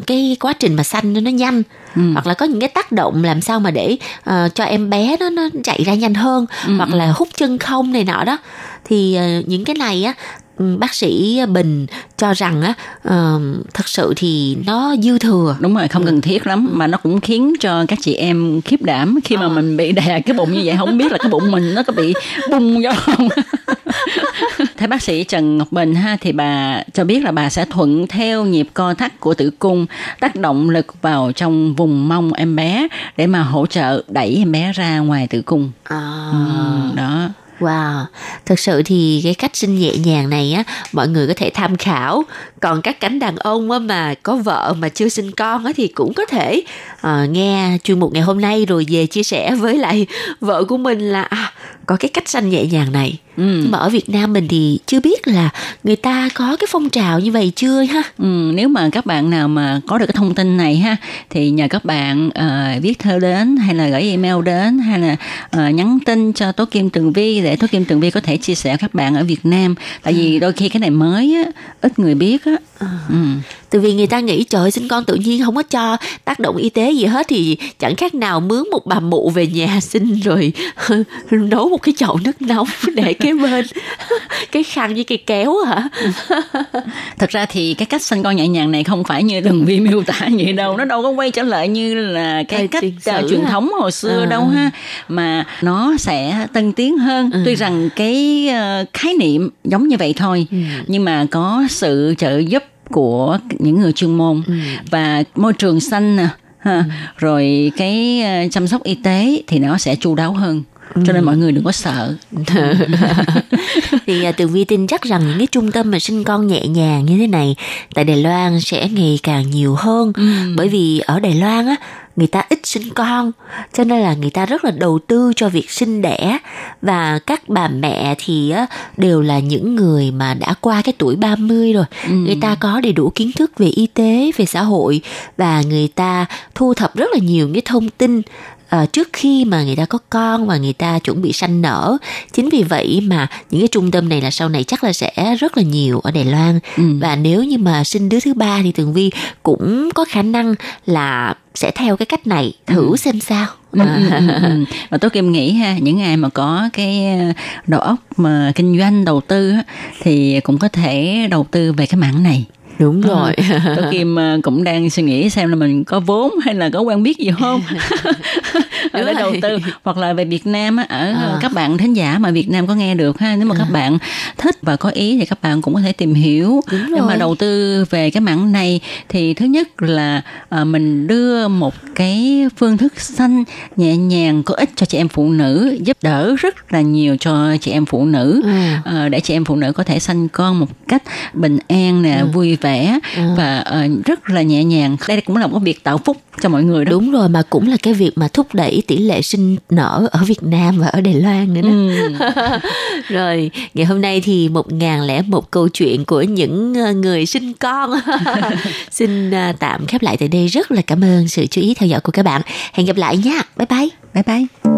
cái quá trình mà sanh nó nhanh. Hoặc là có những cái tác động làm sao mà để ờ, cho em bé nó nó chạy ra nhanh hơn. Hoặc là hút chân không này nọ đó. Thì ờ, những cái này á ừ, bác sĩ Bình cho rằng á uh, thật sự thì nó dư thừa. Đúng rồi không cần thiết lắm mà nó cũng khiến cho các chị em khiếp đảm khi mà à. mình bị đè cái bụng như vậy. Không biết là cái bụng mình nó có bị bung do không? Theo bác sĩ Trần Ngọc Bình ha thì bà cho biết là bà sẽ thuận theo nhịp co thắt của tử cung tác động lực vào trong vùng mông em bé để mà hỗ trợ đẩy em bé ra ngoài tử cung. À. ừ, đó Wow, thực sự thì cái cách sinh nhẹ nhàng này á mọi người có thể tham khảo. Còn các cánh đàn ông á mà có vợ mà chưa sinh con á thì cũng có thể uh, nghe chuyên mục ngày hôm nay rồi về chia sẻ với lại vợ của mình là à, có cái cách sanh nhẹ nhàng này ừ. nhưng mà ở Việt Nam mình thì chưa biết là người ta có cái phong trào như vậy chưa ha ừ, nếu mà các bạn nào mà có được cái thông tin này ha thì nhờ các bạn uh, viết thơ đến hay là gửi email đến hay là uh, nhắn tin cho Tố Kim Tường Vi để Tố Kim Tường Vi có thể chia sẻ các bạn ở Việt Nam tại vì ừ. đôi khi cái này mới á ít người biết á ừ. ừ từ vì người ta nghĩ trời sinh con tự nhiên không có cho tác động y tế gì hết thì chẳng khác nào mướn một bà mụ về nhà sinh rồi nấu một cái chậu nước nóng để cái bên cái khăn với cây kéo hả thật ra thì cái cách sinh con nhẹ nhàng này không phải như đừng vi miêu tả vậy đâu nó đâu có quay trở lại như là cái Thời cách uh, truyền thống hồi xưa à. đâu ha mà nó sẽ tân tiến hơn ừ. tuy rằng cái uh, khái niệm giống như vậy thôi ừ. nhưng mà có sự trợ giúp của những người chuyên môn ừ. và môi trường xanh nè ha, ừ. rồi cái ờ, chăm sóc y tế thì nó sẽ chu đáo hơn cho nên ừ. mọi người đừng có sợ thì à, từ vi tin chắc rằng những cái trung tâm mà sinh con nhẹ nhàng như thế này tại đài loan sẽ ngày càng nhiều hơn ừ. bởi vì ở đài loan á người ta ít sinh con cho nên là người ta rất là đầu tư cho việc sinh đẻ và các bà mẹ thì đều là những người mà đã qua cái tuổi 30 rồi ừ. người ta có đầy đủ kiến thức về y tế về xã hội và người ta thu thập rất là nhiều cái thông tin uh, trước khi mà người ta có con và người ta chuẩn bị sanh nở chính vì vậy mà những cái trung tâm này là sau này chắc là sẽ rất là nhiều ở Đài Loan ừ. và nếu như mà sinh đứa thứ ba thì Tường Vi cũng có khả năng là sẽ theo cái cách này thử ừ. xem sao ừ, ừ, ừ, ừ. và tôi kim nghĩ ha những ai mà có cái đầu óc mà kinh doanh đầu tư thì cũng có thể đầu tư về cái mảng này đúng ờ, rồi à, tôi kim cũng đang suy nghĩ xem là mình có vốn hay là có quen biết gì không để đầu tư hoặc là về Việt Nam á ở à. các bạn thính giả mà Việt Nam có nghe được ha nếu mà à. các bạn thích và có ý thì các bạn cũng có thể tìm hiểu nhưng mà đầu tư về cái mảng này thì thứ nhất là à, mình đưa một cái phương thức xanh nhẹ nhàng có ích cho chị em phụ nữ giúp đỡ rất là nhiều cho chị em phụ nữ à. À, để chị em phụ nữ có thể sanh con một cách bình an nè à. vui vẻ vẻ à. và uh, rất là nhẹ nhàng. Đây cũng là một việc tạo phúc cho mọi người đó. Đúng rồi mà cũng là cái việc mà thúc đẩy tỷ lệ sinh nở ở Việt Nam và ở Đài Loan nữa đó. Ừ. rồi ngày hôm nay thì một ngàn lẻ một câu chuyện của những ờ, người sinh con. Xin ờ, tạm khép lại tại đây. Rất là cảm ơn sự chú ý theo dõi của các bạn. Hẹn gặp lại nha. Bye bye. Bye bye